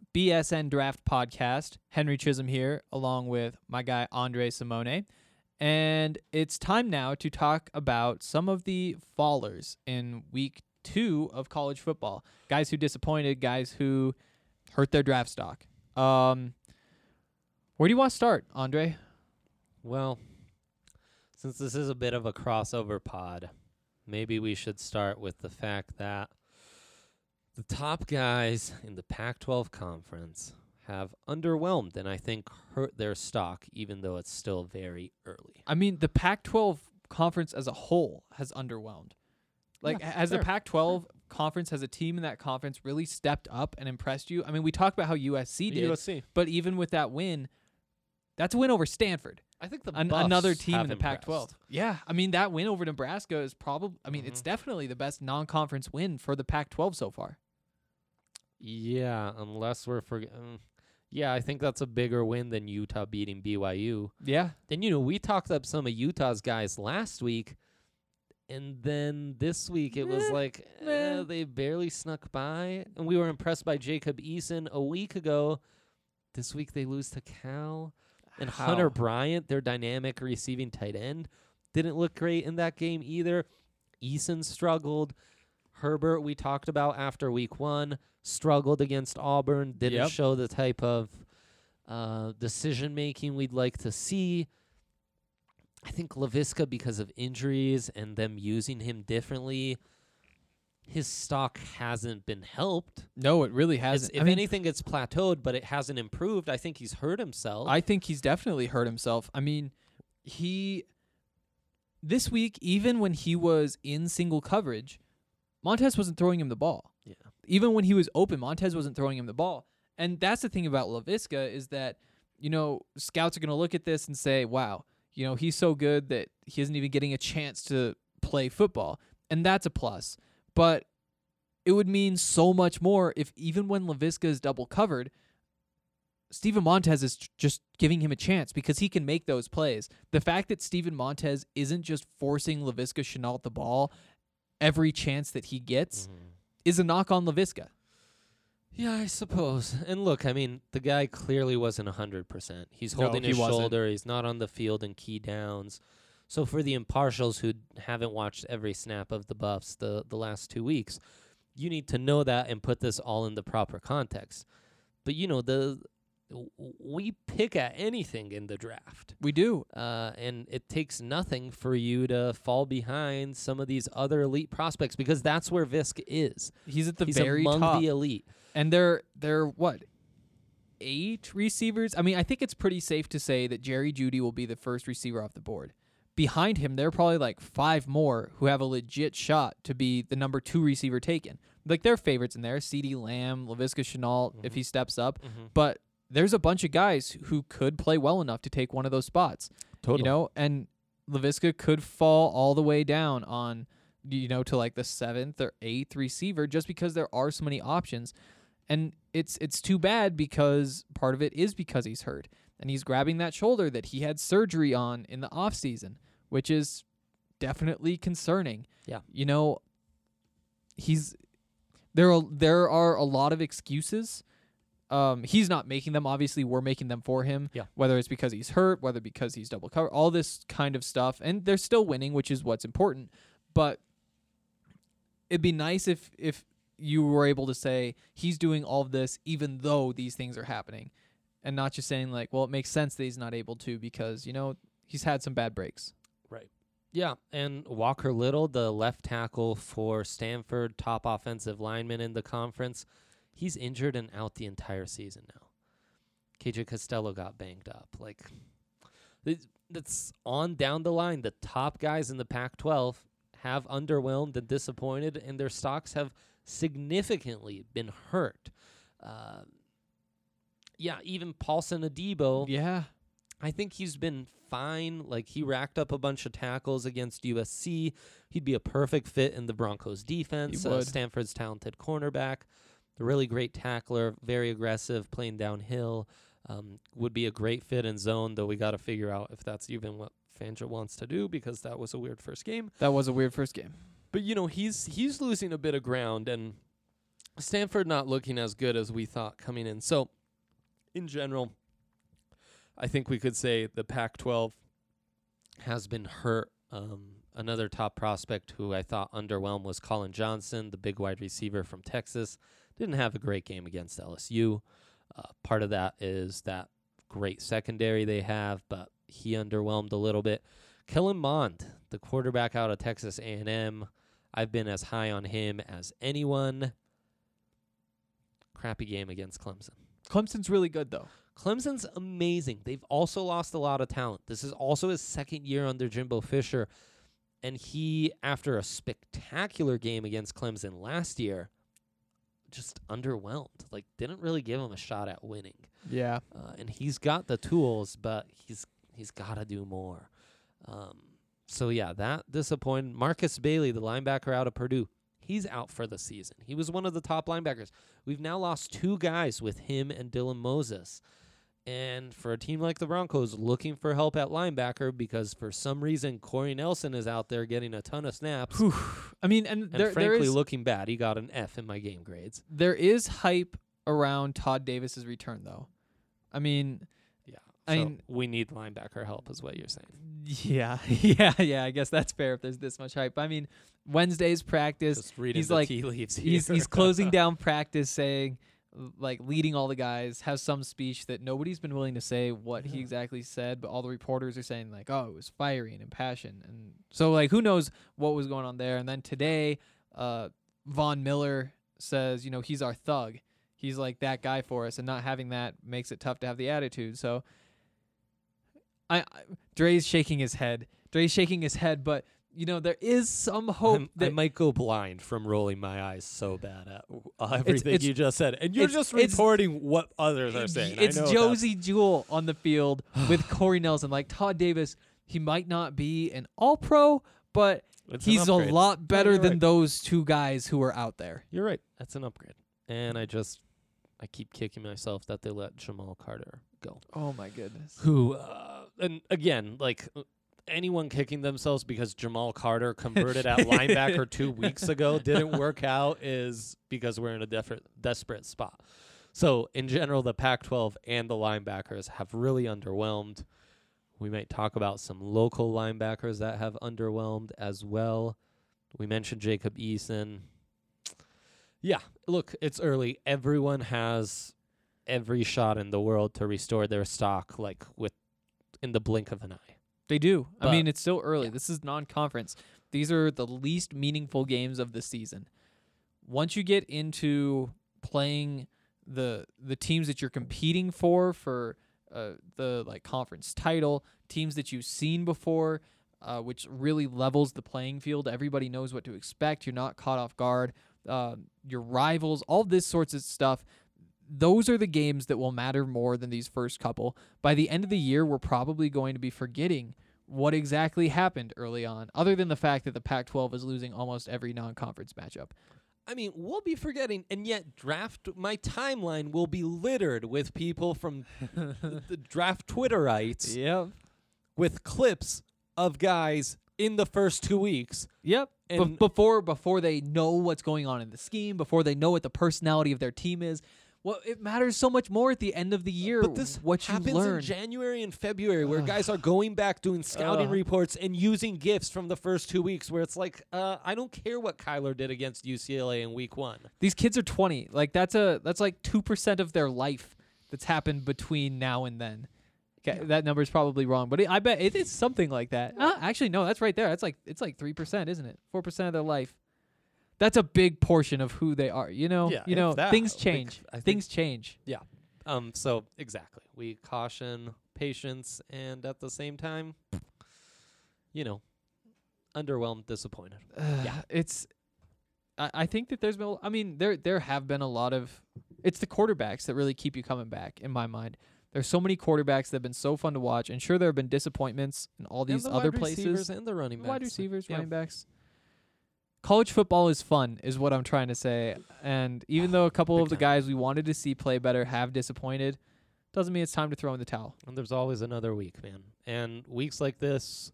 BSN Draft Podcast. Henry Chisholm here, along with my guy Andre Simone. And it's time now to talk about some of the fallers in week two of college football. Guys who disappointed, guys who hurt their draft stock. Um, where do you want to start, Andre? Well, since this is a bit of a crossover pod, maybe we should start with the fact that the top guys in the Pac 12 conference have underwhelmed and I think hurt their stock, even though it's still very early. I mean, the Pac 12 conference as a whole has underwhelmed. Like, Yeah, has the Pac 12 conference, has a team in that conference really stepped up and impressed you? I mean, we talked about how USC did, USC. but even with that win, that's a win over Stanford, I think the an- Buffs another team in the Pac 12. impressed. Yeah. I mean, that win over Nebraska is probably, I mean, it's Mhm. definitely the best non conference win for the Pac 12 so far. Yeah, unless we're forgetting. Yeah, I think that's a bigger win than Utah beating BYU. Yeah. Then you know we talked up some of Utah's guys last week, and then this week it was like eh, they barely snuck by, and we were impressed by Jacob Eason a week ago. This week they lose to Cal, and Hunter Bryant, their dynamic receiving tight end, didn't look great in that game either. Eason struggled. Herbert, we talked about after week one, struggled against Auburn. Didn't Yep. show the type of uh, decision making we'd like to see. I think Laviska, because of injuries and them using him differently, his stock hasn't been helped. No, it really hasn't. if I mean, anything, it's plateaued, but it hasn't improved. I think he's hurt himself. I think he's definitely hurt himself. I mean, he this week, even when he was in single coverage, Montez wasn't throwing him the ball. Yeah. Even when he was open, Montez wasn't throwing him the ball. And that's the thing about Laviska is that, you know, scouts are going to look at this and say, wow, you know, he's so good that he isn't even getting a chance to play football. And that's a plus. But it would mean so much more if even when Laviska is double covered, Steven Montez is just giving him a chance because he can make those plays. The fact that Steven Montez isn't just forcing Laviska Shenault the ball every chance that he gets Mhm. is a knock on Laviska. Yeah, I suppose. And look, I mean, the guy clearly wasn't a 100%. He's No, holding he his wasn't. shoulder. He's not on the field in key downs. So for the impartials who haven't watched every snap of the Buffs the, the last two weeks, you need to know that and put this all in the proper context. But, you know, the we pick at anything in the draft. We do. Uh, and it takes nothing for you to fall behind some of these other elite prospects because that's where Visk is. He's at the He's very among top. the elite. and they're they're what? Eight receivers? I mean, I think it's pretty safe to say that Jerry Jeudy will be the first receiver off the board. Behind him, there are probably like five more who have a legit shot to be the number two receiver taken. Like their favorites in there, CeeDee Lamb, Laviska Shenault, if Mhm. he steps up. Mm-hmm. But there's a bunch of guys who could play well enough to take one of those spots. Totally. You know, and Laviska could fall all the way down on, you know, to like the seventh or eighth receiver just because there are so many options. And it's it's too bad because part of it is because he's hurt. And he's grabbing that shoulder that he had surgery on in the off season, which is definitely concerning. Yeah. You know, he's there are there are a lot of excuses. Um, he's not making them. Obviously, we're making them for him. Yeah. Whether it's because he's hurt, whether because he's double covered, all this kind of stuff, and they're still winning, which is what's important. But it'd be nice if if you were able to say he's doing all of this even though these things are happening, and not just saying like, well, it makes sense that he's not able to because you know he's had some bad breaks. Right. Yeah, and Walker Little, the left tackle for Stanford, top offensive lineman in the conference, he's injured and out the entire season now. KJ Costello got banged up. Like that's on down the line. The top guys in the Pac-12 have underwhelmed and disappointed, and their stocks have significantly been hurt. Uh, yeah, even Paulson Adebo. Yeah. I think he's been fine. Like he racked up a bunch of tackles against USC. He'd be a perfect fit in the Broncos defense. Uh. Stanford's talented cornerback, a really great tackler, very aggressive, playing downhill. Um, would be a great fit in zone, though we got to figure out if that's even what Fangio wants to do because that was a weird first game. That was a weird first game. But you know he's he's losing a bit of ground, and Stanford not looking as good as we thought coming in. So, in general, I think we could say the Pac-12 has been hurt. Um, another top prospect who I thought underwhelmed was Collin Johnson, the big wide receiver from Texas. Didn't have a great game against LSU. Uh, part of that is that great secondary they have, but he underwhelmed a little bit. Kellen Mond, the quarterback out of Texas A&M, I've been as high on him as anyone. Crappy game against Clemson. Clemson's really good though. Clemson's amazing. They've also lost a lot of talent. This is also his second year under Jimbo Fisher. And he, after a spectacular game against Clemson last year, just underwhelmed. Like, didn't really give him a shot at winning. Yeah. Uh, and he's got the tools, but he's he's got to do more. Um, so yeah, that disappointed. Markus Bailey, the linebacker out of Purdue, He's out for the season. He was one of the top linebackers. We've now lost two guys with him and Dylan Moses. And for a team like the Broncos looking for help at linebacker because for some reason Corey Nelson is out there getting a ton of snaps Whew. I mean, and, and there, there frankly is looking bad. He got an F in my game grades. there is hype around Todd Davis's return, though. I mean. I so mean- we need linebacker help is what you're saying. yeah, yeah, yeah. I guess that's fair if there's this much hype. I mean, Wednesday's practice, Just reading he's the like- tea leaves he's he's closing down practice, saying, like, leading all the guys, has some speech that nobody's been willing to say what he exactly said, but all the reporters are saying like, oh, it was fiery and impassioned, and so like, who knows what was going on there? And then today, uh, Von Miller says, you know, he's our thug. He's like that guy for us, and not having that makes it tough to have the attitude. So, I, I Dre's shaking his head. Dre's shaking his head, but you know there is some hope I'm- that I might go blind from rolling my eyes so bad at everything it's- you just said, and you're it's- just it's- reporting what others are saying. I It's that's- Josey Jewell on the field with Corey Nelson. Like Todd Davis, he might not be an All Pro, but it's he's a lot better than right. those two guys who are out there. You're right. That's an upgrade. And I just, I keep kicking myself that they let Jamal Carter go. Oh my goodness. Who, uh, and again, like uh, anyone kicking themselves because Jamal Carter converted at linebacker two weeks ago didn't work out is because we're in a desperate, desperate spot. So in general, the Pac-12 and the linebackers have really underwhelmed. We might talk about some local linebackers that have underwhelmed as well. We mentioned Jacob Eason. Yeah, look, it's early. Everyone has every shot in the world to restore their stock like with in the blink of an eye. They do. I mean, it's still early. yeah. This is non-conference. These are the least meaningful games of the season. Once you get into playing the the teams that you're competing for for uh, the like conference title, teams that you've seen before, uh, which really levels the playing field. Everybody knows what to expect. You're not caught off guard. Uh, your rivals, all this sorts of stuff. Those are the games that will matter more than these first couple. By the end of the year, we're probably going to be forgetting what exactly happened early on, other than the fact that the Pac 12 is losing almost every non conference matchup. I mean, we'll be forgetting, and yet draft my timeline will be littered with people from the draft Twitterites Yep. with clips of guys in the first two weeks. Yep. Be- And- before before they know what's going on in the scheme, before they know what the personality of their team is, well, it matters so much more at the end of the year. But this what you happens learn. in January and February, where guys are going back doing scouting Ugh. reports and using gifts from the first two weeks. Where it's like, uh, I don't care what Kyler did against UCLA in Week One. These kids are 20. Like that's a that's like 2% of their life that's happened between now and then. Okay, that number is probably wrong, but it, I bet it is something like that. Uh, actually, no, that's right there. That's like it's like 3%, isn't it? 4% of their life. That's a big portion of who they are, you know? Yeah, you know, that, things change. Things change. Yeah. Um, so exactly, we caution patience, and at the same time, you know, underwhelmed, disappointed. yeah, it's. I, I think that there's been. I mean, there there have been a lot of. It's the quarterbacks that really keep you coming back, in my mind. There's so many quarterbacks that have been so fun to watch, and sure there have been disappointments in all these the other wide places. and the running backs. Wide receivers, Yeah. running backs. College football is fun, is what I'm trying to say. And even though a couple of the guys we wanted to see play better have disappointed, doesn't mean it's time to throw in the towel. And there's always another week, man. And weeks like this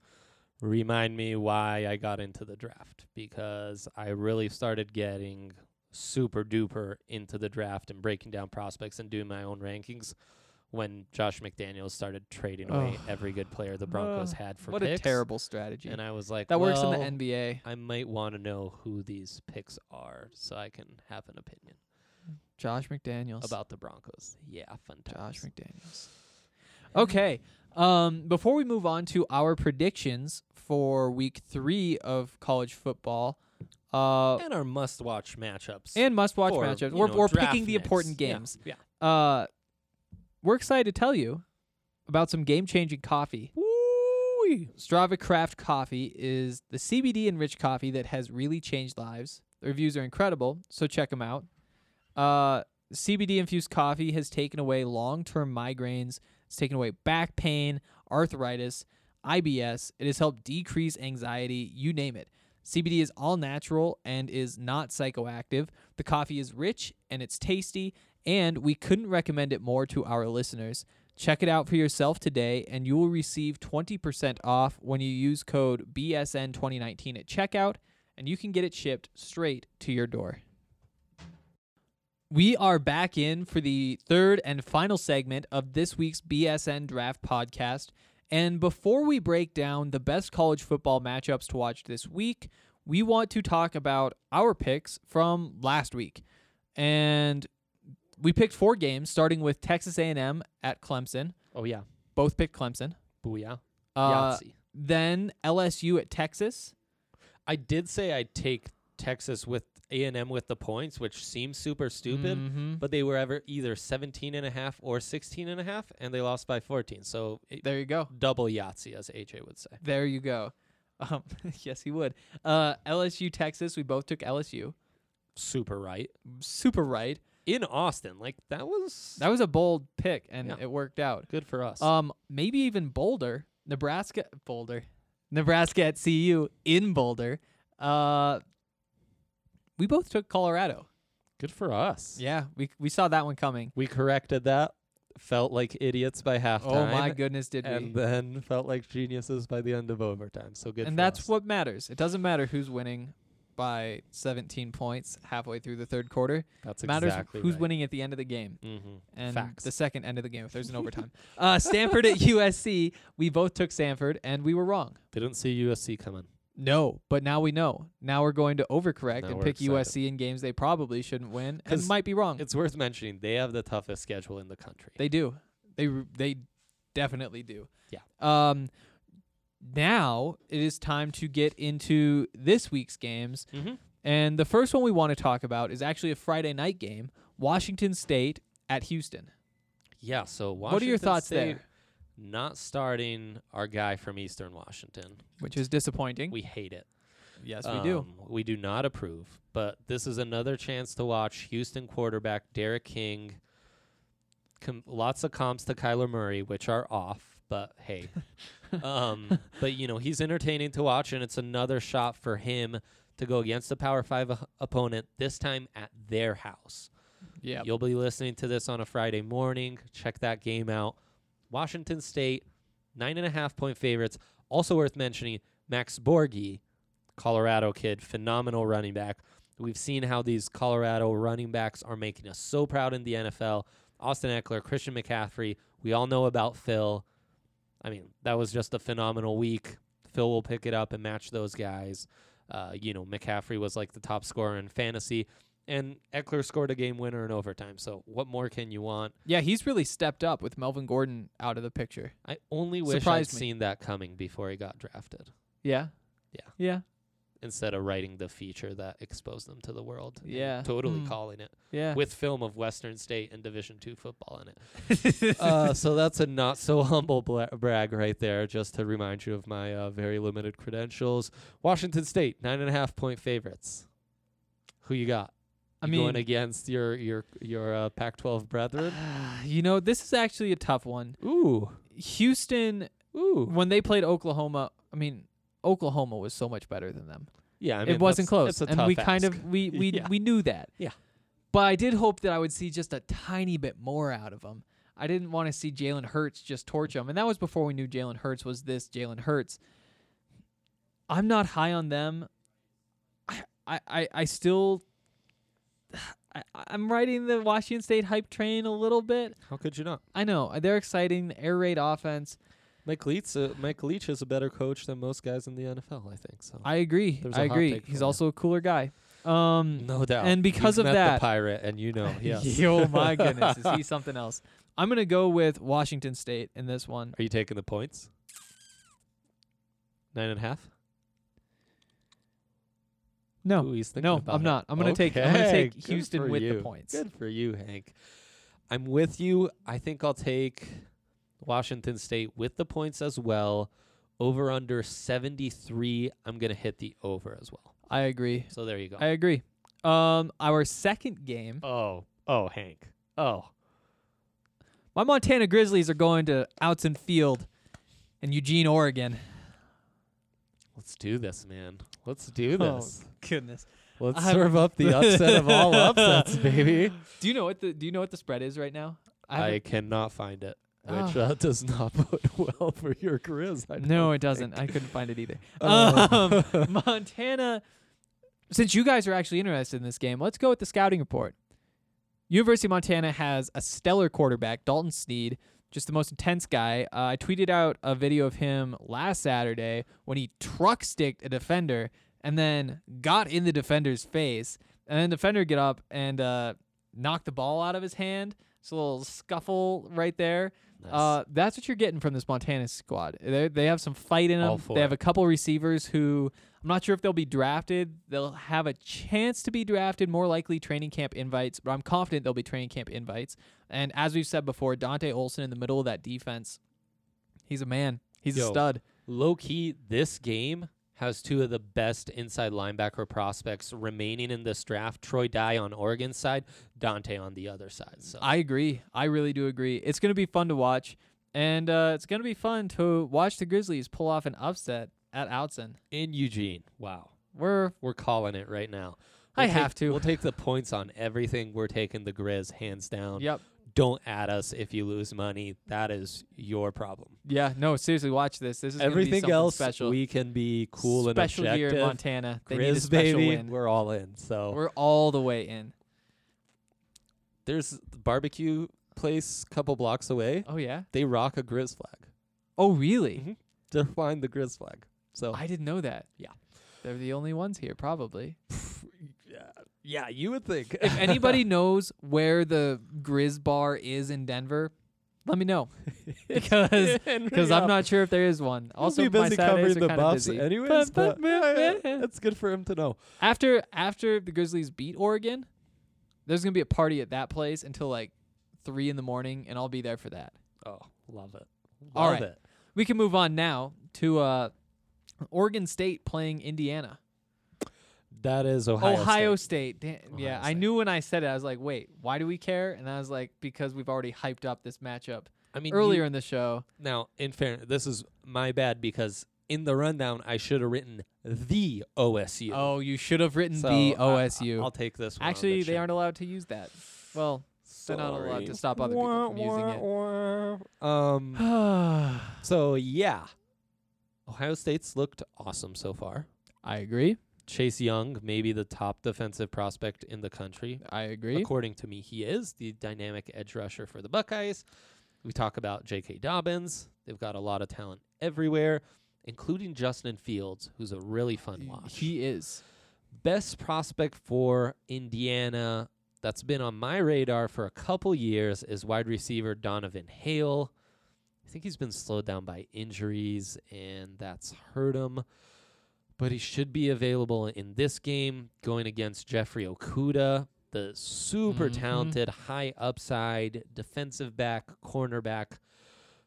remind me why I got into the draft because I really started getting super duper into the draft and breaking down prospects and doing my own rankings when Josh McDaniels started trading away Ugh. every good player the Broncos Ugh, had for what picks. a terrible strategy. And I was like, that works in the NBA. I might want to know who these picks are so I can have an opinion Josh McDaniels. about the Broncos. Yeah, fun Josh. McDaniels. Okay. Um, before we move on to our predictions for week three of college football, uh, And our must-watch matchups. and must-watch matchups, you we're, know, we're draft picking the nicks. important Yeah, games. Yeah. Uh, we're excited to tell you about some game-changing coffee. Strava Craft Coffee is the CBD enriched coffee that has really changed lives. The reviews are incredible, so check them out. Uh, CBD infused coffee has taken away long term migraines, it's taken away back pain, arthritis, IBS. It has helped decrease anxiety, you name it. CBD is all natural and is not psychoactive. The coffee is rich and it's tasty, and we couldn't recommend it more to our listeners. Check it out for yourself today, and you will receive 20% off when you use code BSN2019 at checkout, and you can get it shipped straight to your door. We are back in for the third and final segment of this week's BSN Draft Podcast. And before we break down the best college football matchups to watch this week, we want to talk about our picks from last week. And we picked four games, starting with Texas A&M at Clemson. Oh yeah, Both picked Clemson. booyah. Uh, Yahtzee. then LSU at Texas. I did say I'd take Texas with A and M with the points, which seems super stupid. Mhm. But they were ever either 17 and a half or 16 and a half, and they lost by 14. So it, There you go. double Yahtzee, as AJ would say. There you go. Um, yes, he would. Uh, LSU, Texas. We both took LSU. Super right. Super right. In Austin, like that was That was a bold pick, and Yeah. it worked out. good for us. Um, maybe even Boulder, Nebraska, Boulder, Nebraska at CU in Boulder. Uh, we both took Colorado. good for us. Yeah, we we saw that one coming. We corrected that. Felt like idiots by halftime. Oh my goodness, did we? And then felt like geniuses by the end of overtime. So good. and for that's us. what matters. It doesn't matter who's winning by 17 points halfway through the third quarter. that's It matters exactly who's right. winning at the end of the game. Mm-hmm. and Facts. the second end of the game if there's an overtime. uh, Stanford at USC. We both took Stanford, and we were wrong. They didn't see USC coming. No, but now we know. Now we're going to overcorrect Now and pick excited. USC in games they probably shouldn't win, and might be wrong. It's worth mentioning they have the toughest schedule in the country. They do. They they definitely do. Yeah. Um. Now it is time to get into this week's games, mm-hmm. and the first one we want to talk about is actually a Friday night game: Washington State at Houston. Yeah. So Washington what are your thoughts State there? Not starting our guy from Eastern Washington. Which is disappointing. We hate it. yes, we do. Um, We do not approve. But this is another chance to watch Houston quarterback D'Eriq King. Com- lots of comps to Kyler Murray, which are off, but hey. um, but you know he's entertaining to watch, and it's another shot for him to go against a Power Five opponent. This time at their house. Yeah. You'll be listening to this on a Friday morning. Check that game out. Washington State, nine and a half point favorites. Also worth mentioning, Max Borghi, Colorado kid, phenomenal running back. We've seen how these Colorado running backs are making us so proud in the NFL. Austin Ekeler, Christian McCaffrey. We all know about Phil. I mean, that was just a phenomenal week. Phil will pick it up and match those guys. Uh, you know, McCaffrey was like the top scorer in fantasy and Ekeler scored a game winner in overtime. So what more can you want? Yeah, he's really stepped up with Melvin Gordon out of the picture. I only wish I'd me. seen that coming before he got drafted Yeah. Yeah. Yeah. Instead of writing the feature that exposed them to the world. Yeah. totally Hmm. calling it Yeah. with film of Western State and Division two football in it. uh, so that's a not so humble bla- brag right there, just to remind you of my uh, very limited credentials. Washington State nine and a half point favorites. Who you got? I You mean, going against your your your uh, Pac-12 brethren. you know, this is actually a tough one. Ooh, Houston, ooh. when they played Oklahoma, I mean, Oklahoma was so much better than them. Yeah, I mean it wasn't close, and we kind of we we Yeah. we knew that. Yeah. But I did hope that I would see just a tiny bit more out of them. I didn't want to see Jalen Hurts just torch them, and that was before we knew Jalen Hurts was this Jalen Hurts. I'm not high on them. I I I, I still. I, I'm riding the Washington State hype train a little bit. How could you not? I know they're exciting. The air raid offense. Mike Leach, uh, Mike Leach is a better coach than most guys in the NFL. I think so. I agree. I agree. He's also a cooler guy. Um, no doubt. and because You've of met that- the pirate, and you know, yes. oh my goodness, is he something else? I'm gonna go with Washington State in this one. Are you taking the points? Nine and a half. No, Ooh, no, I'm it. not. I'm gonna take. I'm gonna take Houston with you. the points. Good for you, Hank. I'm with you. I think I'll take Washington State with the points as well. Over under 73. I'm gonna hit the over as well. I agree. So there you go. I agree. Um, our second game, oh, oh, Hank. Oh, my Montana Grizzlies are going to Autzen Field in Eugene, Oregon. let's do this, man. Let's do Oh, this. Goodness. Let's I'm- serve up the upset of all upsets, baby. Do you know what the Do you know what the spread is right now? I, haven't- cannot find it, which Ah. uh, does not bode well for your. I no, it doesn't. think. I couldn't find it either. Uh. Um, Montana. Since you guys are actually interested in this game, let's go with the scouting report. University of Montana has a stellar quarterback, Dalton Sneed, just the most intense guy. Uh, I tweeted out a video of him last Saturday when he truck sticked a defender and then got in the defender's face, and then the defender get up and uh, knocked the ball out of his hand. It's a little scuffle right there. Nice. Uh, that's what you're getting from this Montana squad. They they have some fight in All them. for They have it. a couple receivers who I'm not sure if they'll be drafted. They'll have a chance to be drafted, more likely training camp invites, but I'm confident they'll be training camp invites. And as we've said before, Dante Olson in the middle of that defense, he's a man. He's a Yo. stud. Low key, this game has two of the best inside linebacker prospects remaining in this draft. Troy Dye on Oregon's side, Dante on the other side. So I agree. I really do agree. It's going to be fun to watch, and uh, it's going to be fun to watch the Grizzlies pull off an upset at Autzen. in Eugene, wow, We're we're calling it right now. I take- have to. We'll take the points on everything. We're taking the Grizz hands down. yep. Don't add us if you lose money. That is your problem. Yeah, no, seriously, watch this. This is Everything else, special. we can be cool special and year objective. in Montana. They need a special baby, win. we're all in. So We're all the way in. there's the barbecue place a couple blocks away. Oh yeah. They rock a Grizz flag. Oh really? Mhm. They're flying the Grizz flag. So I didn't know that. Yeah. They're the only ones here, probably. Yeah, you would think. if anybody knows where the Grizz bar is in Denver, let me know because because I'm not sure if there is one. Also, be my busy Saturdays covering are the buffs busy. anyways. But- But, but- yeah, yeah. that's good for him to know. After after the Grizzlies beat Oregon, there's gonna be a party at that place until like three in the morning, and I'll be there for that. Oh, love it. Love right. it. We can move on now to uh, Oregon State playing Indiana. That is Ohio. Ohio, State. State. Ohio yeah, I knew when I said it, I was like, wait, why do we care? And I was like, because we've already hyped up this matchup I mean, earlier you- in the show. now, in fairness, this is my bad because in the rundown I should have written the OSU. Oh, you should have written So the I- OSU. I'll take this. One Actually, they aren't allowed to use that. Well, they're not allowed to stop other people from using it. it. Um. So yeah, Ohio State's looked awesome so far. I agree. Chase Young, maybe the top defensive prospect in the country. I agree. According to me, he is the dynamic edge rusher for the Buckeyes. We talk about J.K. Dobbins. They've got a lot of talent everywhere, including Justin Fields, who's a really fun watch. He is. Best prospect for Indiana that's been on my radar for a couple years is wide receiver Donavan Hale. I think he's been slowed down by injuries, and that's hurt him. But he should be available in this game going against Jeffrey Okudah, the super Mhm. talented, high upside defensive back, cornerback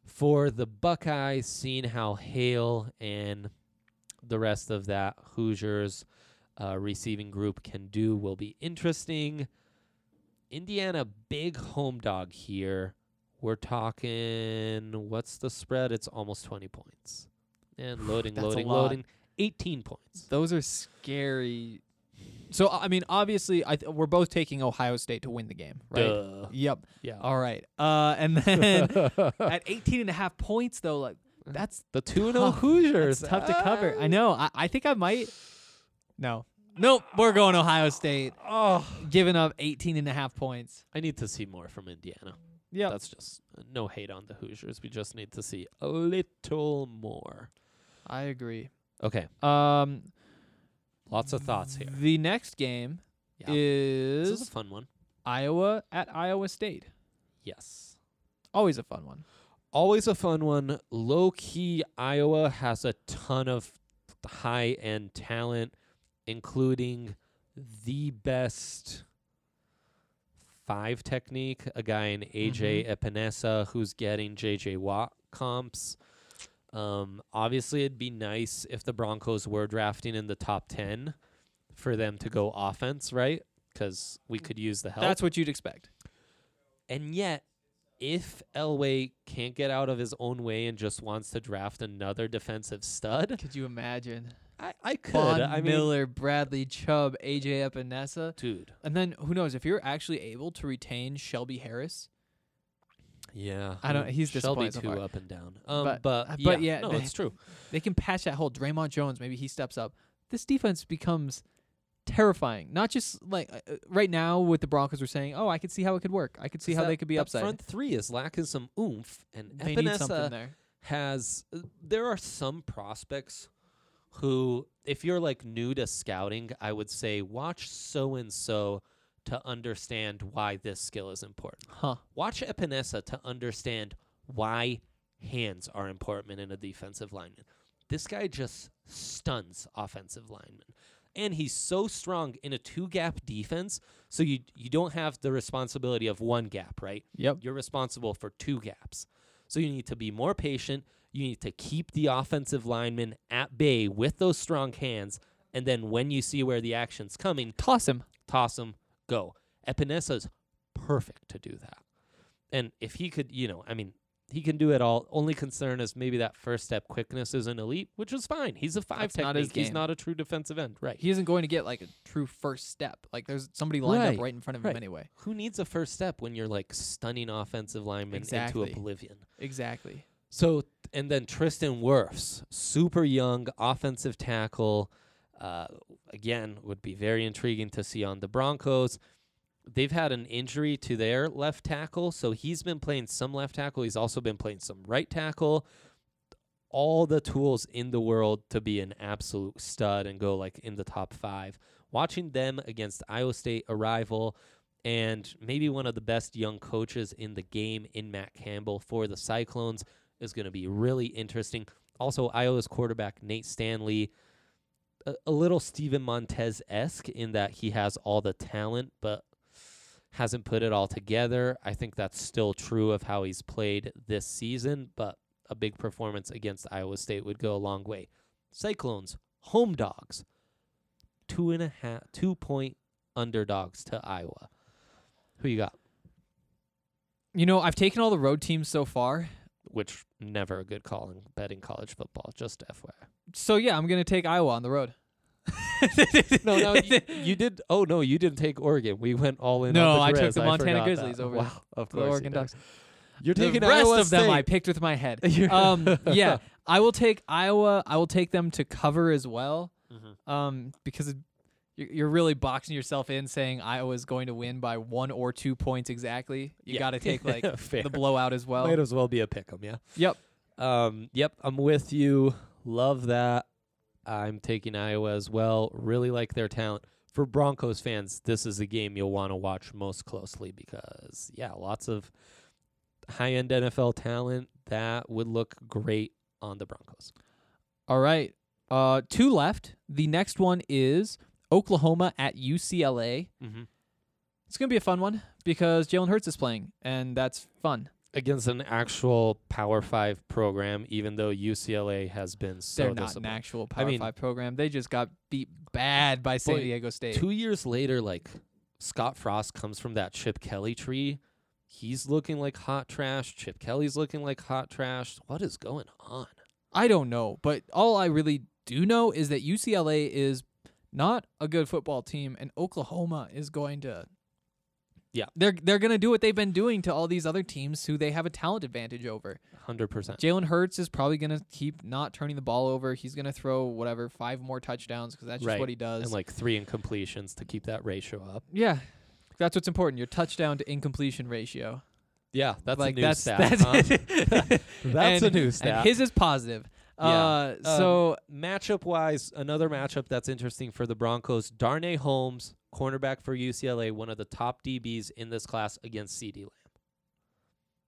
for the Buckeyes, seeing how Hale and the rest of that Hoosiers uh, receiving group can do will be interesting. Indiana, big home dog here. We're talking, what's the spread? It's almost 20 points. And loading, loading, loading. 18 points. Those are scary. So I mean, obviously, I th- we're both taking Ohio State to win the game, right? Duh. Yep. Yeah. All right. Uh, and then at 18 and a half points, though, like that's the 2 0 tough. Hoosiers. That's tough to cover. I know. I, I think I might. No. Nope. We're going Ohio State. Oh. Giving up 18 and a half points. I need to see more from Indiana. Yeah. That's just uh, no hate on the Hoosiers. We just need to see a little more. I agree. Okay. Um, Lots of thoughts here. The next game Yeah. This is is a fun one. Iowa at Iowa State. Yes. Always a fun one. Always a fun one. Low key, Iowa has a ton of high end talent, including the best five technique, a guy in AJ Epenesa who's getting JJ Watt comps. Um, obviously, it'd be nice if the Broncos were drafting in the top 10 for them to go offense, right? Because we could use the help. That's what you'd expect. And yet, if Elway can't get out of his own way and just wants to draft another defensive stud, Could you imagine? I, I could. Von I mean, Miller, Bradley Chubb, AJ Epenesa. dude. And then who knows if you're actually able to retain Shelby Harris? Yeah, I don't- he's Shelby disappointed so too far. up and down. Um, But- but uh, yeah, but yeah, no, they- it's true. They can patch that hole. Dre'Mont Jones, maybe he steps up. This defense becomes terrifying. Not just like uh, uh, right now with the Broncos, we're saying, "Oh, I could see how it could work. I could see how That- they could be upside." Front three is lacking some oomph, and they need something there. has. uh, There are some prospects who, if you're like new to scouting, I would say watch so and so to understand why this skill is important. Huh? Watch Epenesa to understand why hands are important in a defensive lineman. This guy just stuns offensive linemen. And he's so strong in a two gap defense, so you you don't have the responsibility of one gap, right? Yep. You're responsible for two gaps. So you need to be more patient. You need to keep the offensive lineman at bay with those strong hands. And then when you see where the action's coming, Toss him. toss him, go. Epenesa's perfect to do that. And if he could, you know, I mean, he can do it all. Only concern is maybe that first step quickness isn't elite, which is fine. He's a five That's not his technique. He's game. not a true defensive end, right? He isn't going to get like a true first step. Like there's somebody lined Right, up right in front of right. him anyway. Who needs a first step when you're like stunning offensive linemen Exactly. into oblivion? Exactly. So, and then Tristan Wirfs, super young offensive tackle. Uh, again, would be very intriguing to see on the Broncos. They've had an injury to their left tackle, so he's been playing some left tackle. He's also been playing some right tackle. All the tools in the world to be an absolute stud and go like in the top five. Watching them against Iowa State, a rival, and maybe one of the best young coaches in the game in Matt Campbell for the Cyclones is going to be really interesting. Also, Iowa's quarterback Nate Stanley, a, a little Steven Montez esque in that he has all the talent, but hasn't put it all together. I think that's still true of how he's played this season, but a big performance against Iowa State would go a long way. Cyclones, home dogs, two and a half, two point underdogs to Iowa. Who you got? You know, I've taken all the road teams so far. Which never a good call in betting college football. Just FYI. So yeah, I'm gonna take Iowa on the road. No, no, you, you did. Oh no, you didn't take Oregon. We went all in. No, on the I took the Montana Grizzlies that. over Wow, of the course, you Oregon. Ducks. You're the taking the rest Iowa of them I picked with my head. Um, yeah, I will take Iowa. I will take them to cover as well. Mhm. Um, because you're, you're really boxing yourself in saying Iowa's going to win by one or two points exactly. You Yeah. got to take like the blowout as well. Might as well be a pick 'em, yeah. Yep. Um. Yep. I'm with you. Love that. I'm taking Iowa as well. Really like their talent. For Broncos fans, this is a game you'll want to watch most closely because yeah, lots of high end NFL talent that would look great on the Broncos. All right. Uh, two left. The next one is Oklahoma at UCLA. Mm-hmm. It's gonna be a fun one because Jalen Hurts is playing, and that's fun. Against an actual Power Five program, even though UCLA has been so They're not an actual Power mean- Five program. They just got beat bad by San Diego State. Two years later, like Scott Frost comes from that Chip Kelly tree. He's looking like hot trash. Chip Kelly's looking like hot trash. What is going on? I don't know, but all I really do know is that UCLA is not a good football team, and Oklahoma is going to. Yeah. they're they're gonna do what they've been doing to all these other teams who they have a talent advantage over. Hundred percent. Jalen Hurts is probably gonna keep not turning the ball over. He's gonna throw whatever five more touchdowns because that's just Right. what he does. And like three incompletions to keep that ratio up. yeah, that's what's important. Your touchdown to incompletion ratio. Yeah, that's like a new that's stat. that's huh? That's a new stat. And his is positive. Yeah. Uh, Um, so matchup wise, another matchup that's interesting for the Broncos: Darnay Holmes, cornerback for UCLA, one of the top DBs in this class against CeeDee Lamb.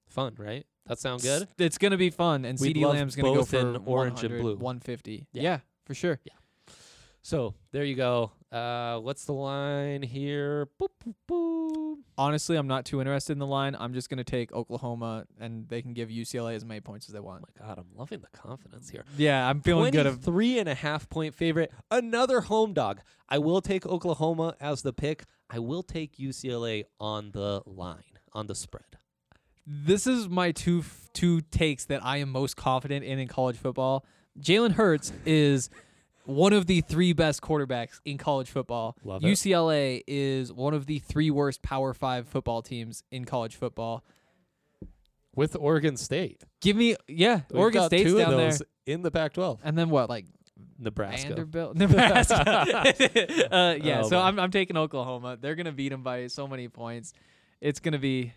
Fun, right? That sound good? s- It's gonna be fun, and CeeDee Lamb's gonna go for in orange and blue. 150. Yeah. Yeah. for sure. Yeah. So there you go. Uh, what's the line here? Boop, boop, boop. Honestly, I'm not too interested in the line. I'm just gonna take Oklahoma, and they can give UCLA as many points as they Oh want. my God, I'm loving the confidence here. Yeah, I'm feeling good. Of, Three and a half point favorite. Another home dog. I will take Oklahoma as the pick. I will take UCLA on the line, on the spread. this is my two f- two takes that I am most confident in in college football. Jalen Hurts is one of the three best quarterbacks in college football. Love. UCLA is one of the three worst Power Five football teams in college football. With Oregon State. Give me, yeah, We've Oregon got State's two down of there, in the Pac-12. and then what, like Nebraska. Vanderbilt, Nebraska. uh, yeah, Oh, so. I'm I'm taking Oklahoma. They're gonna beat them by so many points. It's gonna be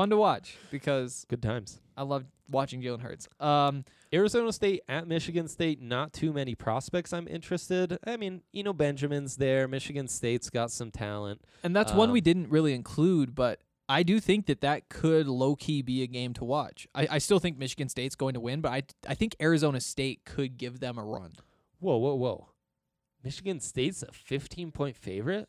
fun to watch because Good times. I love watching Jalen Hurts. Um, Arizona State at Michigan State, not too many prospects I'm interested. I mean, you know Benjamin's there. Michigan State's got some talent. and that's one we Um, didn't really include, but I do think that that could low key be a game to watch. I, I still think Michigan State's going to win, but I I think Arizona State could give them a run. Whoa, whoa, whoa. Michigan State's a 15 point favorite?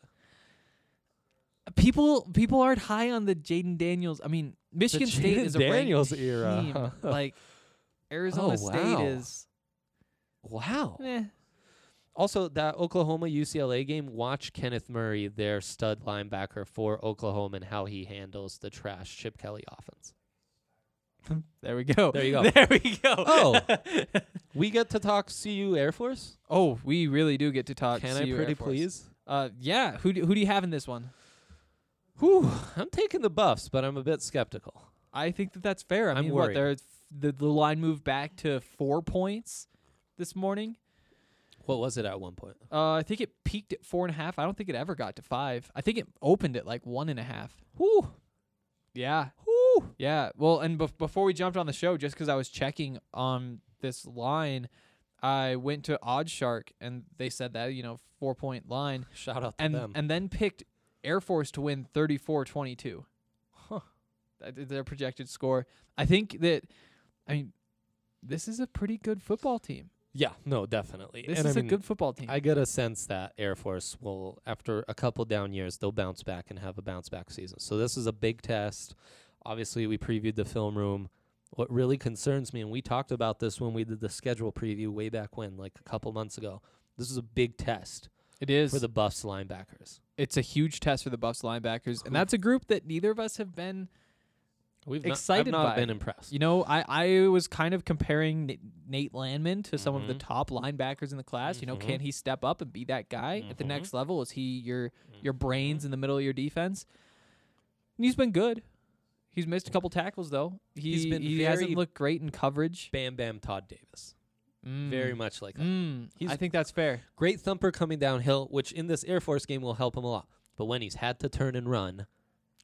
People people aren't high on the Jayden Daniels. I mean, Michigan State Jayden is a Daniels era, team. Like Arizona Oh, State wow. is. Wow. Eh, Also, that Oklahoma UCLA game, watch Kenneth Murray, their stud linebacker for Oklahoma, and how he handles the trash Chip Kelly offense. There we go. There you go. There we go. Oh. We get to talk CU Air Force. oh, we really do get to talk. Can CU I pretty please? Uh, yeah. Who do, who do you have in this one? Whew, I'm taking the Buffs, but I'm a bit skeptical. I think that that's fair. I I'm mean, worried. what? They're, the the line moved back to four points this morning. What was it at one point? Uh, I think it peaked at four and a half. I don't think it ever got to five. I think it opened at like one and a half. Whew. Yeah. Whew. Yeah. Well, and bef- before we jumped on the show, just because I was checking on this line, I went to OddsShark and they said that you know four point line, Shout out to and them. and then picked Air Force to win 34-22. Huh. That is their projected score. I think that, I mean, this is a pretty good football team. yeah, no, definitely. This and is I a mean, good football team. I get a sense that Air Force will, after a couple down years, they'll bounce back and have a bounce back season. So this is a big test. Obviously, we previewed the film room. What really concerns me, and we talked about this when we did the schedule preview way back when, like a couple months ago. This is a big test it is. for the Buffs linebackers. it's a huge test for the Buffs linebackers, Who- and that's a group that neither of us have been We've Excited not, I've not by been impressed. You know, I, I was kind of comparing Nate, Nate Landman to some of the Mhm. top linebackers in the class. You know, can mm-hmm. he step up and be that guy at the next mm-hmm. level? Is he your mm-hmm. your brains in the middle of your defense? And he's been good. He's missed a couple tackles though. He He's been he hasn't looked great in coverage. Bam Bam Todd Davis. Mm. Very much like that. Mm. I think that's fair. Great thumper coming downhill, which in this Air Force game will help him a lot. But when he's had to turn and run,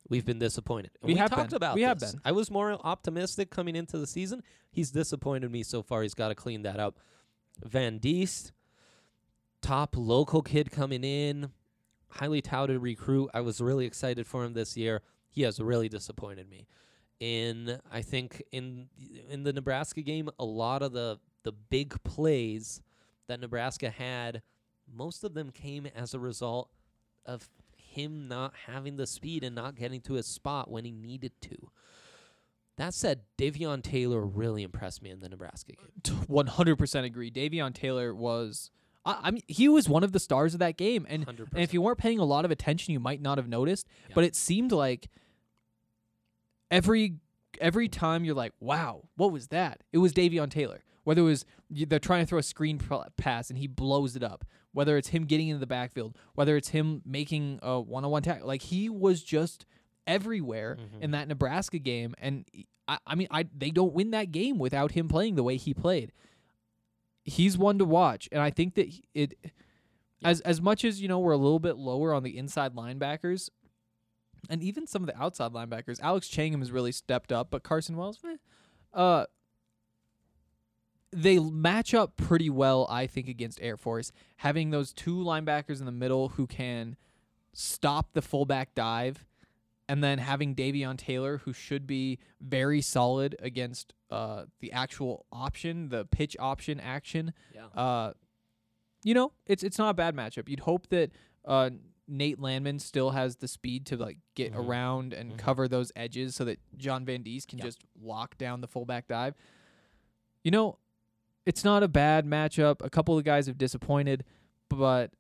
we've been disappointed. And We have talked been. about We have been. I was more optimistic coming into the season. He's disappointed me so far. He's got to clean that up. Van Diest, top local kid coming in, highly touted recruit. I was really excited for him this year. He has really disappointed me. In I think in in the Nebraska game, a lot of the the big plays that Nebraska had, most of them came as a result of him not having the speed and not getting to his spot when he needed to. That said, Davion Taylor really impressed me in the Nebraska game. One hundred percent agree. Davion Taylor was. I, I mean, he was one of the stars of that game, and And if you weren't paying a lot of attention, you might not have noticed. Yeah. But it seemed like every every time you're like, "Wow, what was that?" It was Davion Taylor. Whether it was they're trying to throw a screen pass and he blows it up, whether it's him getting into the backfield, whether it's him making a one-on-one tackle, like he was just everywhere Mhm. in that Nebraska game. And I, I mean, I they don't win that game without him playing the way he played. He's one to watch, and I think that it as as much as you know we're a little bit lower on the inside linebackers and even some of the outside linebackers alex Tchangam has really stepped up but carson wells eh, uh they match up pretty well i think against air force having those two linebackers in the middle who can stop the fullback dive and then having Davion Taylor, who should be very solid against uh, the actual option, the pitch option action, Yeah. uh, you know, it's it's not a bad matchup. You'd hope that uh, Nate Landman still has the speed to like get Mhm. around and Mhm. cover those edges so that John Van Diest can Yep. just lock down the fullback dive. You know, it's not a bad matchup. A couple of guys have disappointed, but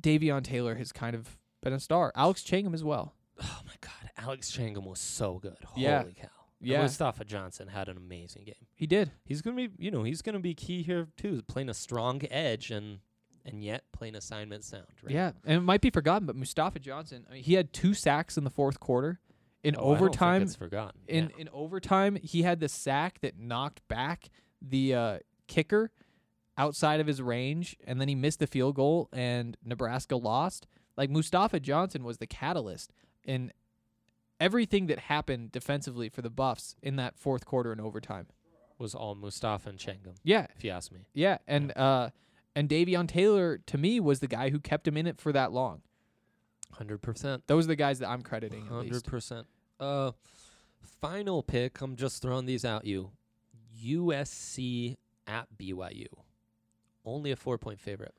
Davion Taylor has kind of been a star. Alex Tchangam as well. Oh my God, Alex Tchangam was so good. Holy Yeah. cow! And Yeah, Mustafa Johnson had an amazing game. he did. He's gonna be, you know, he's gonna be key here too, playing a strong edge and and yet playing assignment sound. Right? Yeah, and it might be forgotten, but Mustafa Johnson, I mean, he had two sacks in the fourth quarter. In Oh, I don't think overtime, it's forgotten. in yeah. in overtime, he had the sack that knocked back the uh, kicker outside of his range, and then he missed the field goal, and Nebraska lost. Like Mustafa Johnson was the catalyst in everything that happened defensively for the Buffs in that fourth quarter and overtime. was all Mustafa and Tchangam, Yeah, if you ask me. yeah, and uh, and Davion Taylor to me was the guy who kept him in it for that long. Hundred percent. Those are the guys that I'm crediting. Hundred percent. Uh, final pick. I'm just throwing these out. You, USC at BYU, only a four point favorite,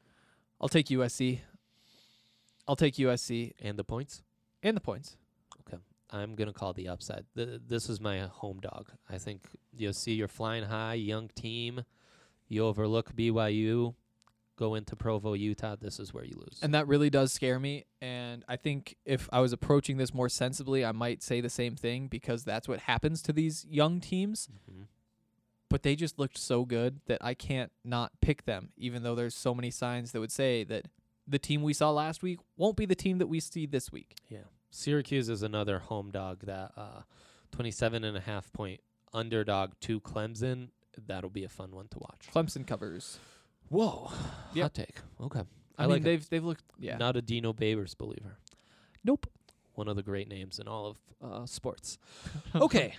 I'll take USC. I'll take USC and the points. and the points. Okay. I'm gonna call the upside. Th- this is my home dog. I think you'll see you're flying high, young team. You overlook BYU, go into Provo, Utah. This is where you lose. And that really does scare me. And I think if I was approaching this more sensibly, I might say the same thing because that's what happens to these young teams. Mhm. But they just looked so good that I can't not pick them, even though there's so many signs that would say that the team we saw last week won't be the team that we see this week. Yeah. Syracuse is another home dog that uh 27 and a half point underdog to Clemson. That'll be a fun one to watch. Clemson covers. Whoa. Yep. Hot take. Okay. I, I mean, like they've they've looked. Yeah. Not a Dino Babers believer. nope. One of the great names in all of uh, sports. Okay.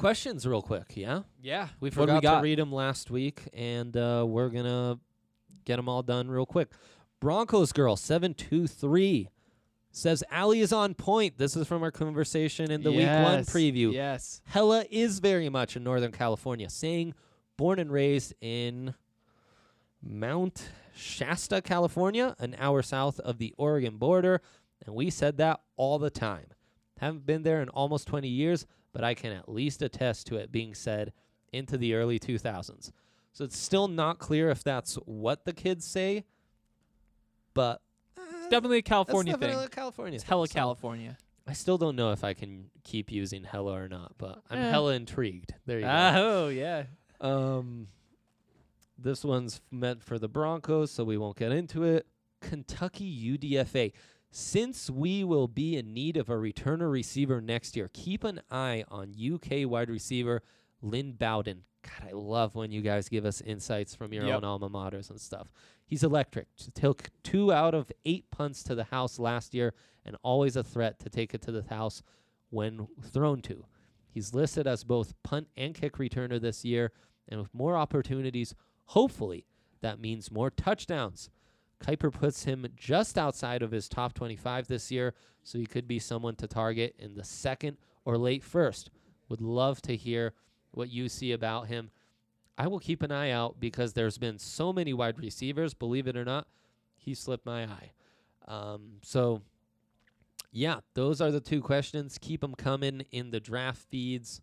Questions real quick, yeah? Yeah. We forgot we got? to read them last week, and uh, we're to get them all done real quick. Broncos girl, 723, says Ali is on point. This is from our conversation in the week one preview. Yes. Hella is very much in Northern California, saying born and raised in Mount Shasta, California, an hour south of the Oregon border. And we said that all the time. Haven't been there in almost 20 years, but I can at least attest to it being said into the early 2000s. So it's still not clear if that's what the kids say, but It's definitely a that's California definitely thing. a California It's thing. hella So California. I still don't know if I can keep using hella or not, but I'm Eh. hella intrigued. There you go. Oh yeah. Um, this one's meant for the Broncos, so we won't get into it. Kentucky UDFA. Since we will be in need of a returner receiver next year, keep an eye on UK wide receiver Lynn Bowden. God, I love when you guys give us insights from your Yep. own alma maters and stuff. He's electric. Took two out of eight punts to the house last year and always a threat to take it to the house when thrown to. He's listed as both punt and kick returner this year, and with more opportunities, hopefully that means more touchdowns. Kiper puts him just outside of his top 25 this year, so he could be someone to target in the second or late first. Would love to hear what you see about him. I will keep an eye out because there's been so many wide receivers, believe it or not, he slipped my eye. Um, so, yeah, those are the two questions. Keep them coming in the draft feeds.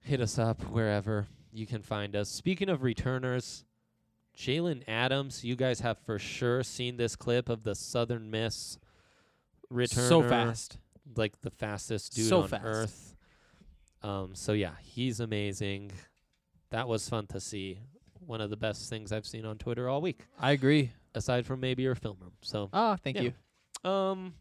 Hit us up wherever you can find us. Speaking of returners, Jalen Adams, you guys have for sure seen this clip of the Southern Miss returner. So fast. Like the fastest dude So on fast. earth. Um, so yeah, he's amazing. That was fun to see. One of the best things I've seen on Twitter all week, I agree. aside from maybe your film room. So, Ah, thank Yeah. you. um,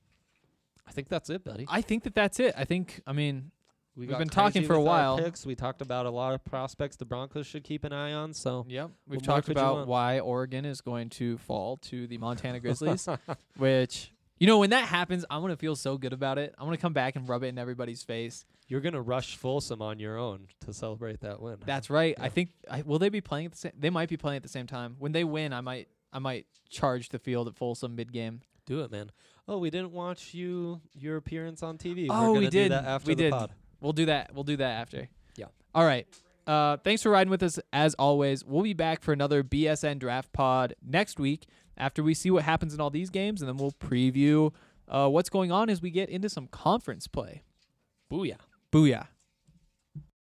I think that's it, buddy. I think that that's it. I think. I mean, We We've been talking for a while. Picks. We talked about a lot of prospects the Broncos should keep an eye on. So yep. We've talked about why Oregon is going to fall to the Montana Grizzlies, which you know when that happens, I'm gonna feel so good about it. I'm gonna come back and rub it in everybody's face. you're gonna rush Folsom on your own to celebrate that win. That's right. I think. I, will they be playing at the same? They might be playing at the same time. When they win, I might. I might charge the field at Folsom mid game. Do it, man. Oh, we didn't watch you your appearance on TV. We're Oh, we did. that after We the did. pod. We'll do that. We'll do that after. Yeah. All right. Uh, thanks for riding with us as always. We'll be back for another BSN draft pod next week after we see what happens in all these games, and then we'll preview uh, what's going on as we get into some conference play. Booyah. Booyah.